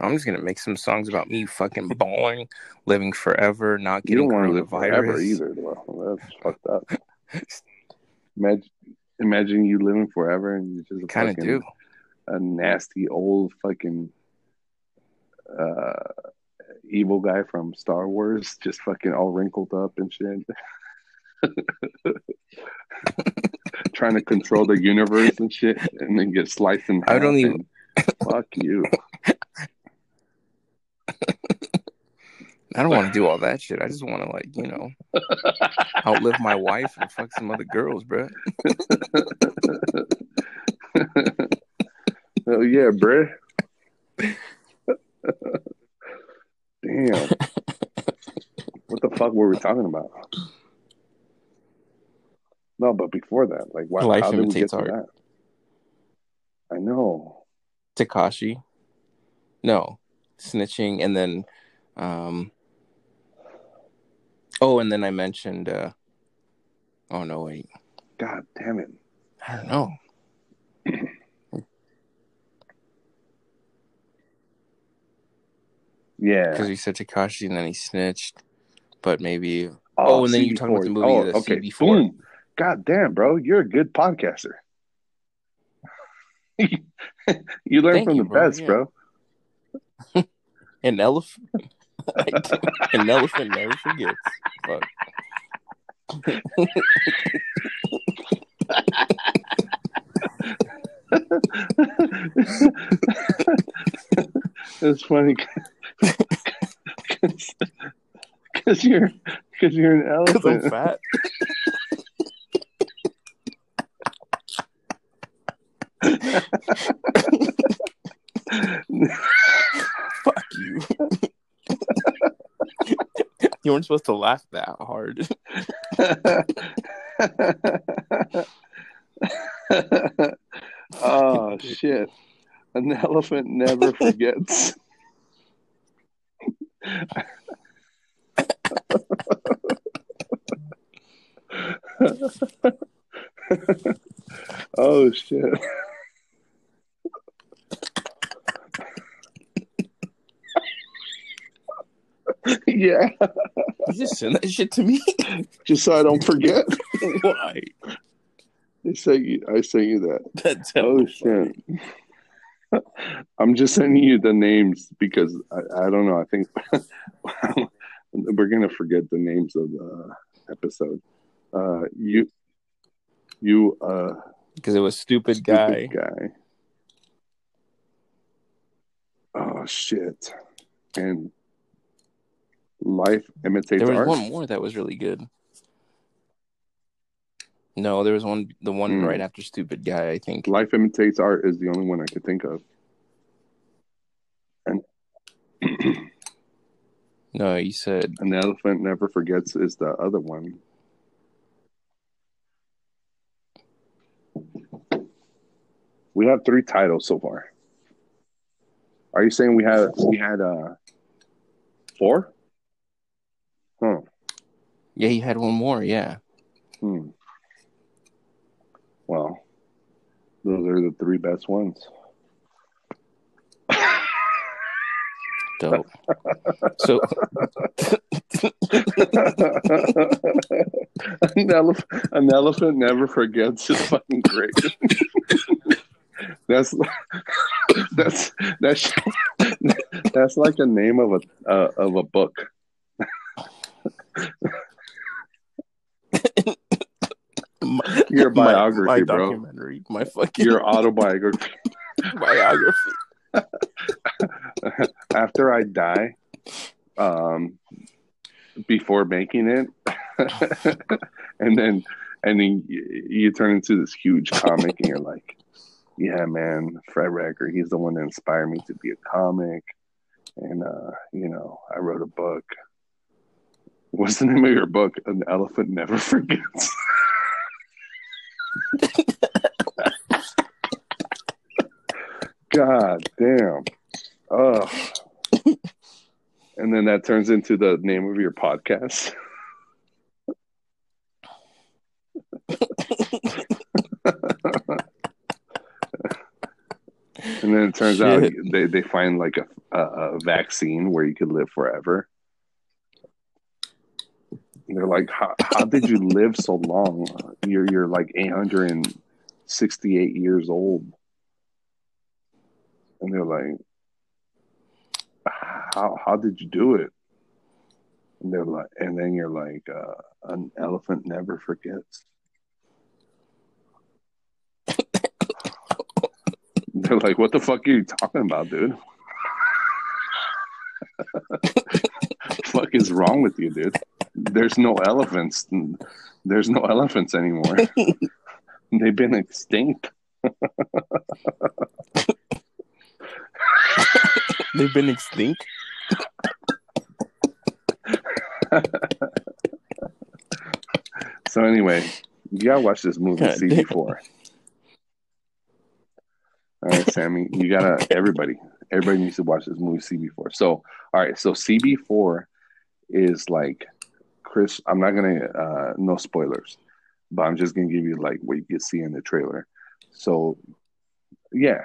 I'm just gonna make some songs about me fucking balling, living forever, not you getting don't want to live forever coronavirus. either though that's fucked up imagine imagine you living forever and you're just Kind of do. a nasty old fucking uh evil guy from Star Wars, just fucking all wrinkled up and shit. Trying to control the universe and shit, and then get sliced in half. I don't even- Fuck you. I don't want to do all that shit. I just want to like you know outlive my wife and fuck some other girls, bro. Oh yeah, bruh. Damn. what the fuck were we talking about? No, but before that, like, why? Life how did we get to art. that? I know. Tekashi, no, snitching, and then, um, oh, and then I mentioned, uh, oh no, wait, God damn it. I don't know. Yeah. because he said Tekashi and then he snitched, but maybe Oh, and then you talking about the CB4. movie, the okay. CB4. Boom. God damn, bro. You're a good podcaster. you learn Thank from you, the bro. best, Yeah. bro. an elephant, an elephant never forgets. Fuck. it's funny because you're because you're an Cause I'm elephant. fat. Fuck you. you weren't supposed to laugh that hard. oh shit! An elephant never forgets. oh shit! yeah, You just send that shit to me. just so I don't forget. Why? They say you, I say you that. That's Oh shit! I'm just sending you the names because I, I don't know. I think we're gonna forget the names of the episode. Uh, you, you, uh, because it was stupid guy. stupid guy. Oh shit! And life imitates There was art. one more that was really good. No, there was one. The one Hmm. right after stupid guy. I think. Life imitates art is the only one I could think of. And No, you said An elephant never forgets is the other one. We have three titles so far. Are you saying we had we had uh four? Huh. yeah. He had one more. Yeah. Hmm. Well, those are the three best ones. Dope. so an, elephant, an elephant never forgets is fucking great. that's that's that's that's like the name of a uh, of a book. My, Your biography, my, my bro. documentary, my fucking Your autobiography. biography. After I die, um, before making it, and then and then you, you turn into this huge comic, and you're like, "Yeah, man, Fred Recker, he's the one that inspired me to be a comic." And uh, you know, I wrote a book. What's the name of your book? An elephant never forgets. God damn. Ugh. and then that turns into the name of your podcast. and then it turns out they, they find like a, a, a vaccine where you could live forever. And they're like, how, how did you live so long? You're you're like 868 years old. And they're like, how how did you do it? And they're like, and then you're like, uh, an elephant never forgets. they're like, what the fuck are you talking about, dude? fuck is wrong with you, dude? There's no elephants. There's no elephants anymore. They've been extinct. They've been extinct. So anyway, you gotta watch this movie God damn. CB4. All right, Sammy, you gotta everybody, everybody needs to watch this movie CB4. So, all right, so CB4 is like Chris. I'm not gonna uh, no spoilers, but I'm just gonna give you like what you can see in the trailer. So, yeah,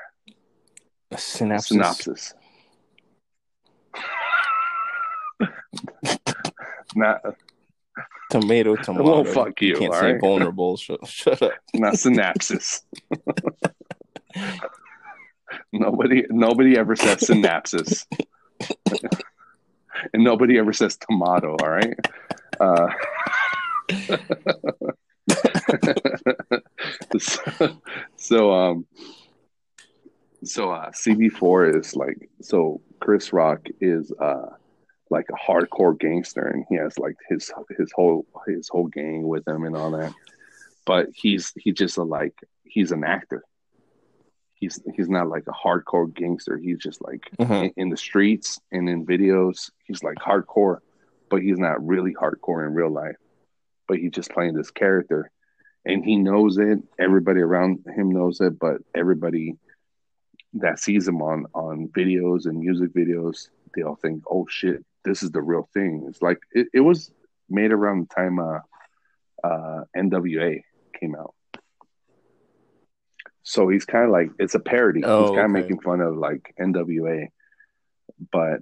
A synopsis. synopsis. not Tomato, tomato. Well, fuck you, can't all say right? vulnerable. Shut, shut up. not synapses. nobody nobody ever says synapses. and nobody ever says tomato, all right? Uh, so, so um so uh CB4 is like so Chris Rock is uh like a hardcore gangster and he has like his his whole his whole gang with him and all that but he's he just a, like he's an actor. He's he's not like a hardcore gangster. He's just like Mhm. in, in the streets and in videos. He's like hardcore, but he's not really hardcore in real life. But he's just playing this character, and he knows it. Everybody around him knows it, but everybody that sees him on on videos and music videos, they all think, "Oh shit, this is the real thing." It's like it, it was made around the time uh, uh, NWA came out. So he's kind of like it's a parody. Oh, he's kind of okay. making fun of like NWA, but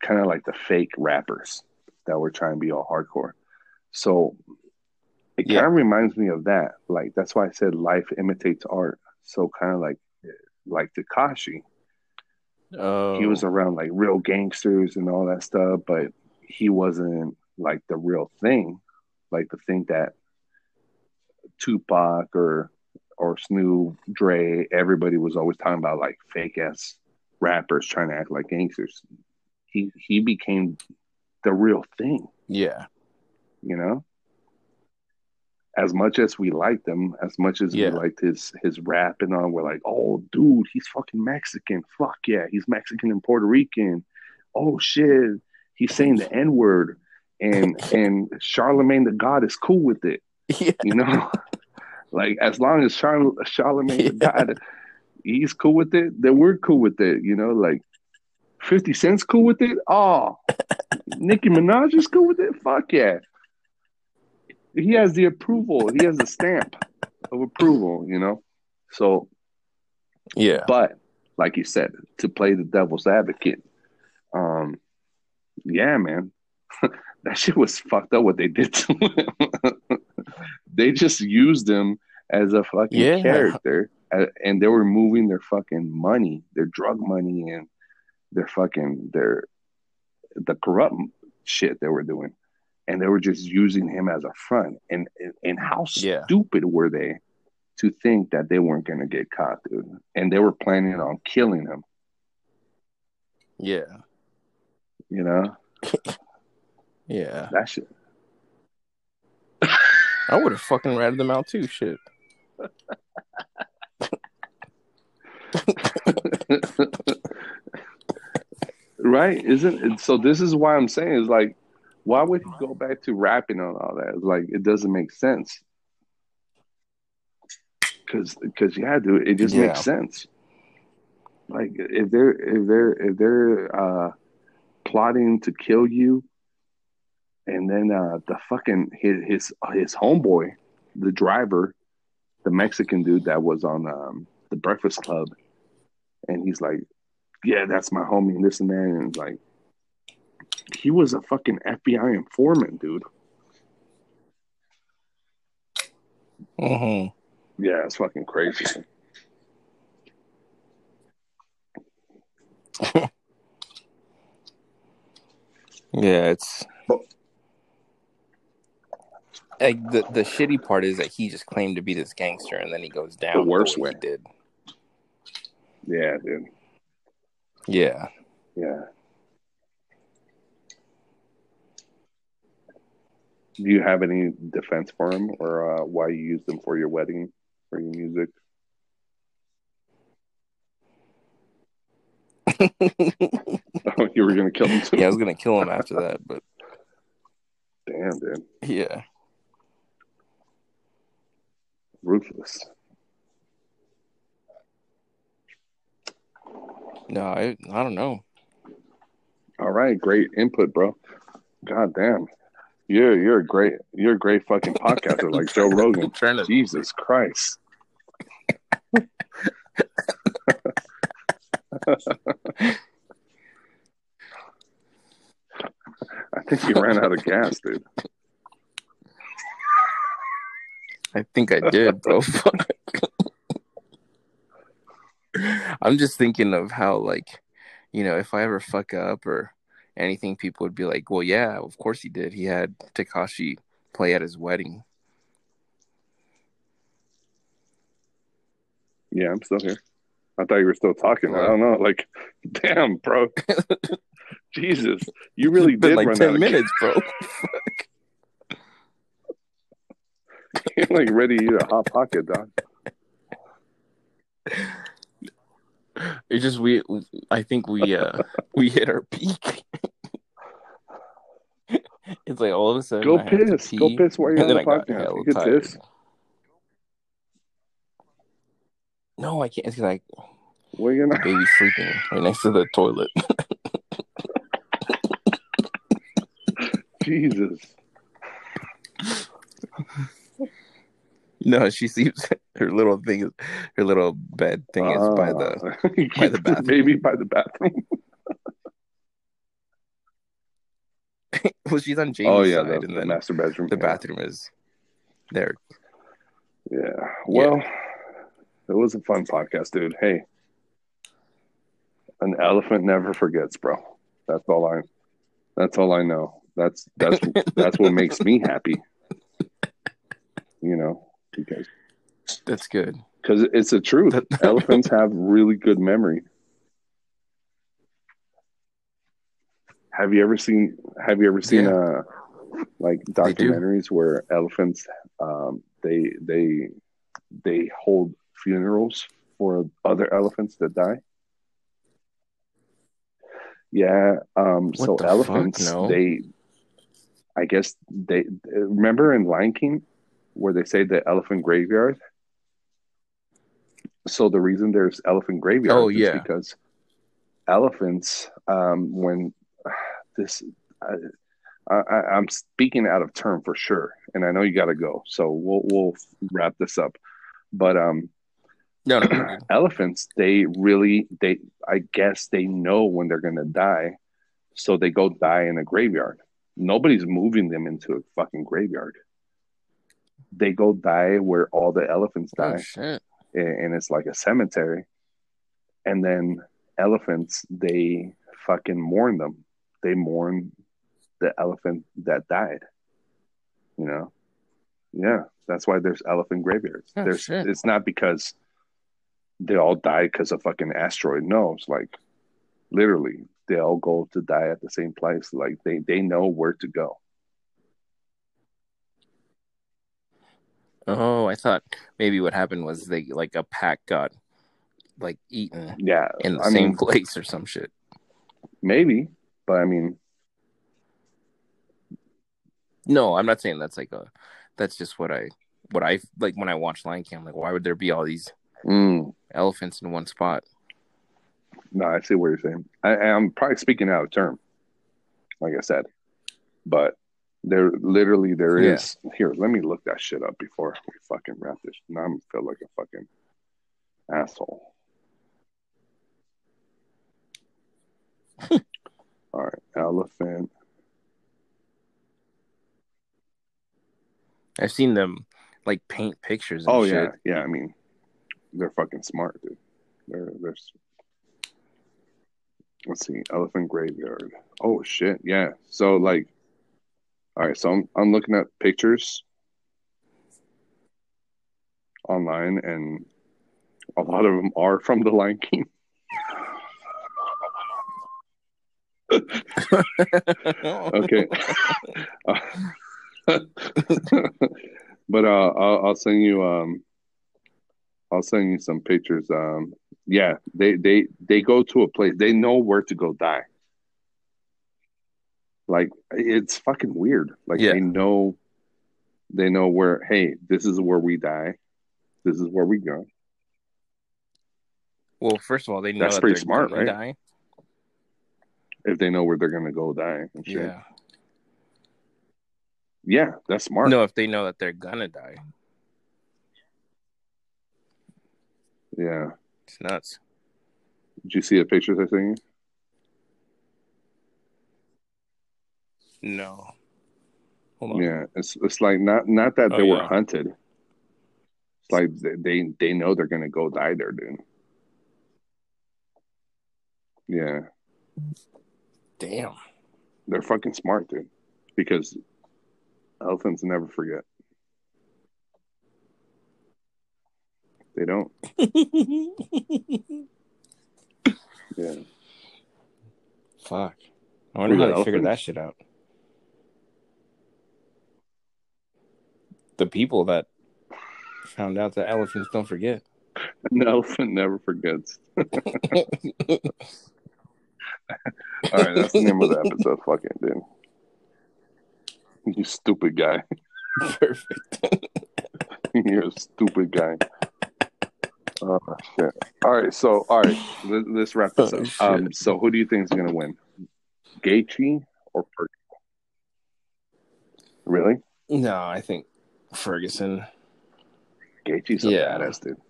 kind of like the fake rappers that were trying to be all hardcore. So it Yeah. kind of reminds me of that. Like that's why I said life imitates art. So kind of like like Tekashi. Oh, He was oh. around like real gangsters and all that stuff, but he wasn't like the real thing. Like to think that Tupac or or Snoop, Dre, everybody was always talking about like fake ass rappers trying to act like gangsters. He he became the real thing, yeah, you know. As much as we liked him, as much as Yeah. we liked his his rap and all, we're like, oh, dude, he's fucking Mexican. Fuck yeah, he's Mexican and Puerto Rican. Oh shit, he's saying the n word, and and Charlemagne the God is cool with it. yeah, You know, like as long as Char- Charlemagne the God, he's cool with it, then we're cool with it. You know, like Fifty Cent's cool with it. Oh, Nicki Minaj is cool with it. Fuck yeah. He has the approval. He has the stamp of approval. You know, so yeah, but like you said, to play the devil's advocate, um, yeah, man, that shit was fucked up. What they did to him, they just used him as a fucking Yeah. character, and they were moving their fucking money, their drug money, and their fucking their the corrupt shit they were doing, and they were just using him as a front. And and how Yeah. stupid were they? To think that they weren't gonna get caught, dude, and they were planning on killing him. yeah, You know yeah. that shit. I would have fucking ratted them out too. Shit. right? Isn't it? So this is why I'm saying is like, why would he go back to rapping on all that? It's like it doesn't make sense. Cause, cause yeah, dude, it just Yeah. makes sense. Like if they're if they're if they're uh, plotting to kill you, and then uh, the fucking his his his homeboy, the driver, the Mexican dude that was on um, the Breakfast Club, and he's like, "Yeah, that's my homie," and this and that, and like he was a fucking FBI informant, dude. hmm Yeah, it's fucking crazy. Yeah, it's like the the shitty part is that he just claimed to be this gangster, and then he goes down the worst way way. he did. Yeah, dude. Yeah. Yeah. Do you have any defense for him, or uh, why you used him for your wedding for your music? Oh, you were gonna kill him too. Yeah, I was gonna kill him after that, but Damn, dude, yeah, ruthless. No, I I don't know. All right, great input, bro. God damn, you're you're a great you're a great fucking podcaster like Joe Rogan. to. Jesus Christ. I think you ran out of gas, dude. I think I did, bro. I'm just thinking of how, like, you know, if I ever fuck up or anything, people would be like, "Well, yeah, of course he did. He had Tekashi play at his wedding." Yeah, I'm still here. I thought you were still talking. I don't know. Like, damn, bro. Jesus, you really did like run out ten of minutes, bro. You're like ready to eat a hot pocket, dog. It's just we. I think we uh we hit our peak. it's like all of a sudden. Go I piss. Go piss while you're on the I podcast. You can tired. piss. No, I can't. It's like Well, you're not. baby sleeping right next to the toilet. Jesus. No, she sleeps. Her little thing is her little bed thing is by the. Ah. by the bathroom. Maybe by the bathroom. Well, she's on Jamie's oh yeah, side, the, and the master bedroom. the yeah. bathroom is there. Yeah. Well, it was a fun podcast, dude. Hey, An elephant never forgets, bro. That's all I. That's all I know. That's that's that's what makes me happy. You know, because That's good. because it's the truth. Elephants have really good memory. Have you ever seen? Have you ever seen uh like They do. documentaries where elephants um, they they they hold funerals for other elephants that die? Yeah. Um, What so the fuck? elephants, No. they, I guess they remember in Lion King where they say the elephant graveyard. So the reason there's elephant graveyard Oh, is yeah. because elephants, um, when this, I, I, I'm speaking out of term for sure, and I know you got to go, so we'll we'll wrap this up. But um, No, no, no. elephants they really they i guess they know when they're going to die so they go die in a graveyard nobody's moving them into a fucking graveyard they go die where all the elephants Oh die. shit. and and it's like a cemetery. And then elephants they fucking mourn them. They mourn the elephant that died you know? Yeah that's why there's elephant graveyards. Oh, there's shit. it's not because they all died because of fucking asteroid. No it's like literally they all go to die at the same place. Like they they know where to go Oh, I thought maybe what happened was they like a pack got like eaten yeah in the i same mean place or some shit. maybe but i mean No, I'm not saying that's like a. That's just what I what I like when I watch Lion King. I'm like, why would there be all these mm, elephants in one spot? No, I see what you're saying. I, I'm probably speaking out of term, like I said, but there literally there Yeah. is here. Let me look that shit up before we fucking wrap this. Now I'm feel like a fucking asshole. All right, elephant. I've seen them like paint pictures. And Oh shit. yeah, yeah. I mean, they're fucking smart, dude. They're they're. Let's see, elephant graveyard. Oh shit, yeah. So like, all right. So I'm I'm looking at pictures online, and a lot of them are from the Lion King. okay. But uh, I'll, I'll send you um, I'll send you some pictures. Um, yeah, they they they go to a place. They know where to go die. Like it's fucking weird. Like Yeah. they know, they know where. Hey, this is where we die. This is where we go. Well, first of all, they know That's that pretty they're smart, right? Die. If they know where they're gonna go die. And shit. Yeah. yeah, that's smart. No, if they know that they're gonna die, Yeah. it's nuts. Did you see the pictures I sent you? No. Hold on. Yeah, it's it's like not not that Oh, they were yeah. hunted. It's like they they, know they're gonna go die there, dude. Yeah, Damn. they're fucking smart, dude. Because elephants never forget. They don't. Yeah, Fuck. I wonder how the they figured that shit out. The people that found out that elephants don't forget. an elephant never forgets. All right, that's the name of the episode. Fucking dude, you stupid guy. Perfect. You're a stupid guy. Oh shit! All right, so all right, let, let's wrap this Oh, up. Um, so who do you think is gonna win, Gaethje or Ferguson? Really? No, I think Ferguson. Gaethje's a Yeah. badass dude.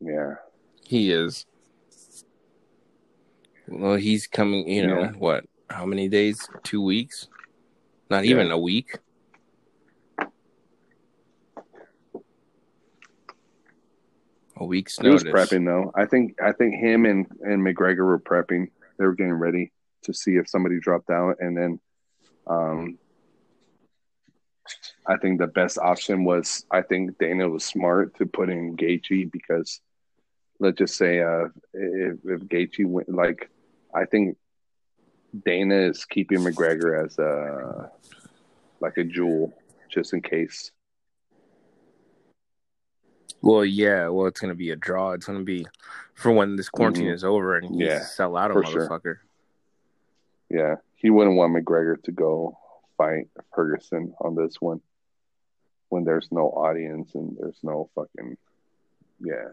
Yeah, He is. Well, he's coming. You know Yeah. what? How many days? Two weeks? Not Yeah. even a week. A week's He was prepping though. I think I think him and and McGregor were prepping. They were getting ready to see if somebody dropped out, and then, um, I think the best option was I think Dana was smart to put in Gaethje because let's just say uh if if Gaethje went like I think Dana is keeping McGregor as a like a jewel just in case. Well, yeah. Well, it's gonna be a draw. It's gonna be for when this quarantine Mhm. is over and he Yeah, sell out a for sure. motherfucker. Yeah, he wouldn't want McGregor to go fight Ferguson on this one when there's no audience and there's no fucking yeah.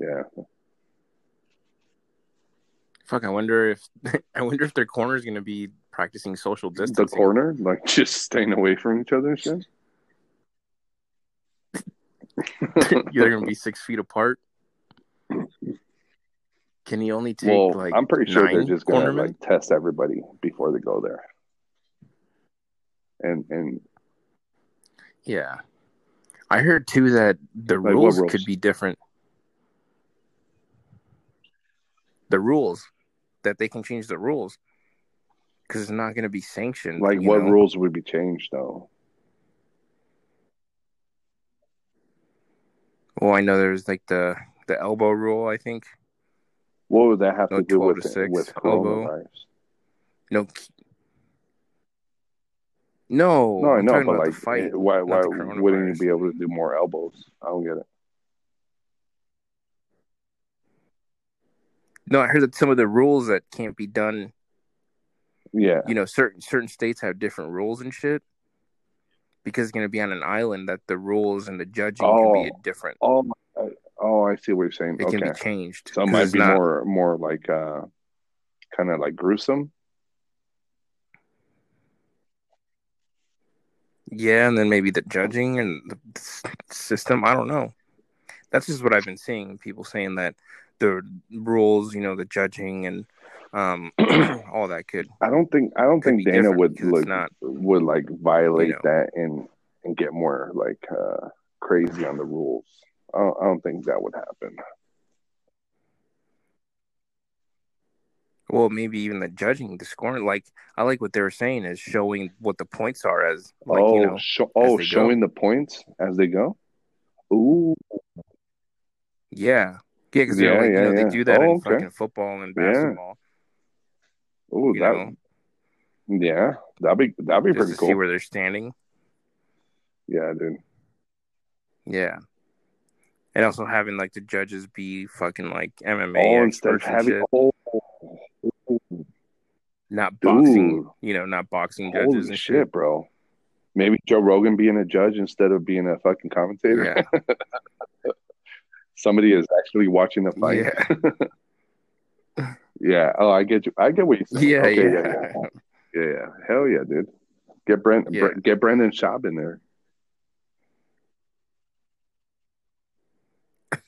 Yeah. Fuck. I wonder if I wonder if their corner is gonna be practicing social distancing. The corner, like just staying away from each other shit. They're gonna be six feet apart. Can he only take well, like? I'm pretty sure they're just gonna like test everybody before they go there. And and Yeah. I heard too that the Like, rules, rules? could be different. The rules that they can change the rules because it's not going to be sanctioned. like what know? rules would be changed though? Well, I know there's like the the elbow rule. I think What would that have No, to do with to 6 with elbow. coronavirus? No. No, I know, but like, fight. eh, why why wouldn't you be able to do more elbows? I don't get it. No, I heard that some of the rules that can't be done. Yeah, You know, certain certain states have different rules and shit. Because it's going to be on an island, that the rules and the judging can be Oh. different. Oh, I, oh, I see what you're saying. It okay, can be changed. so it might be not- more more like uh, kind of like gruesome. Yeah, and then maybe the judging and the system. I don't know. That's just what I've been seeing. People saying that the rules, you know, the judging and um, all that could. I don't think I don't think Dana would look not- would like violate you know. that and and get more like uh, crazy on the rules. I don't, I don't think that would happen. Well, maybe even the judging, the scoring. Like I like what they were saying is showing what the points are as, like oh, you know, sho- oh, they go. showing the points as they go. Ooh, yeah, yeah, because Yeah, like, yeah, you know yeah. they do that Oh, in okay. fucking football and Yeah. basketball. ooh, You that know, yeah, that'd be that'd be just pretty cool. see where they're standing. yeah, dude. Yeah. And also having like the judges be fucking like MMA Oh, instead of having oh, not boxing, you know, not boxing judges holy and shit, shit. bro. Maybe Joe Rogan being a judge instead of being a fucking commentator. Yeah, Somebody is actually watching the fight. yeah, Yeah. Oh, I get you. I get what you're saying. yeah, Okay, yeah. yeah, yeah, yeah, yeah. Hell yeah, dude. Get Brent. Bre- get Brendan Schaub in there.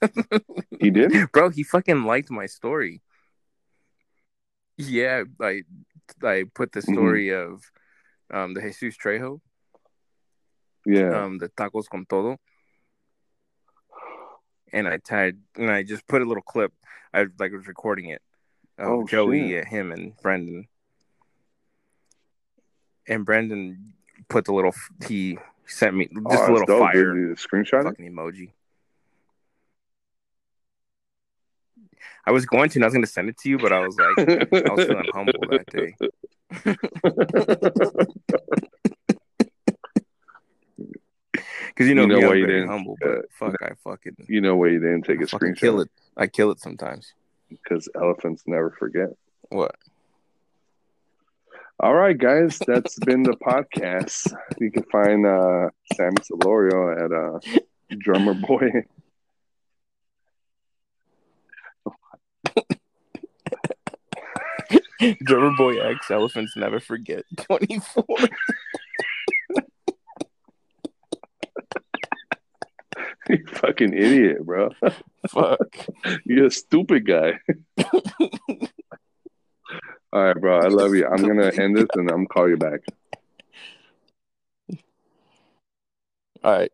He did. Bro, he fucking liked my story. Yeah, I I put the Mm-hmm. story of um the Jesus Trejo, Yeah. um the tacos con todo, and I tied and I just put a little clip. I like was recording it of Oh, Joey, shit. him, and Brendan. And Brendan put the little he sent me just Oh, a little dope, fire dude. Screenshot it? fucking emoji. I was going to, and I was going to send it to you, but I was like, I was feeling humble that day. Because you know, You know me, I'm why you didn't, humble, uh, fuck, I fucking, you know why you didn't take I a fucking kill screenshot? it. I kill it sometimes. Because elephants never forget. What? All right, guys, that's been the podcast. You can find uh, Sammy Solorio at uh, Drummer Boy. Drummer Boy X, Elephants Never Forget. 24. you fucking idiot, bro. fuck. You're a stupid guy. All right, bro. I love you. I'm gonna end this and I'm gonna call you back. All right.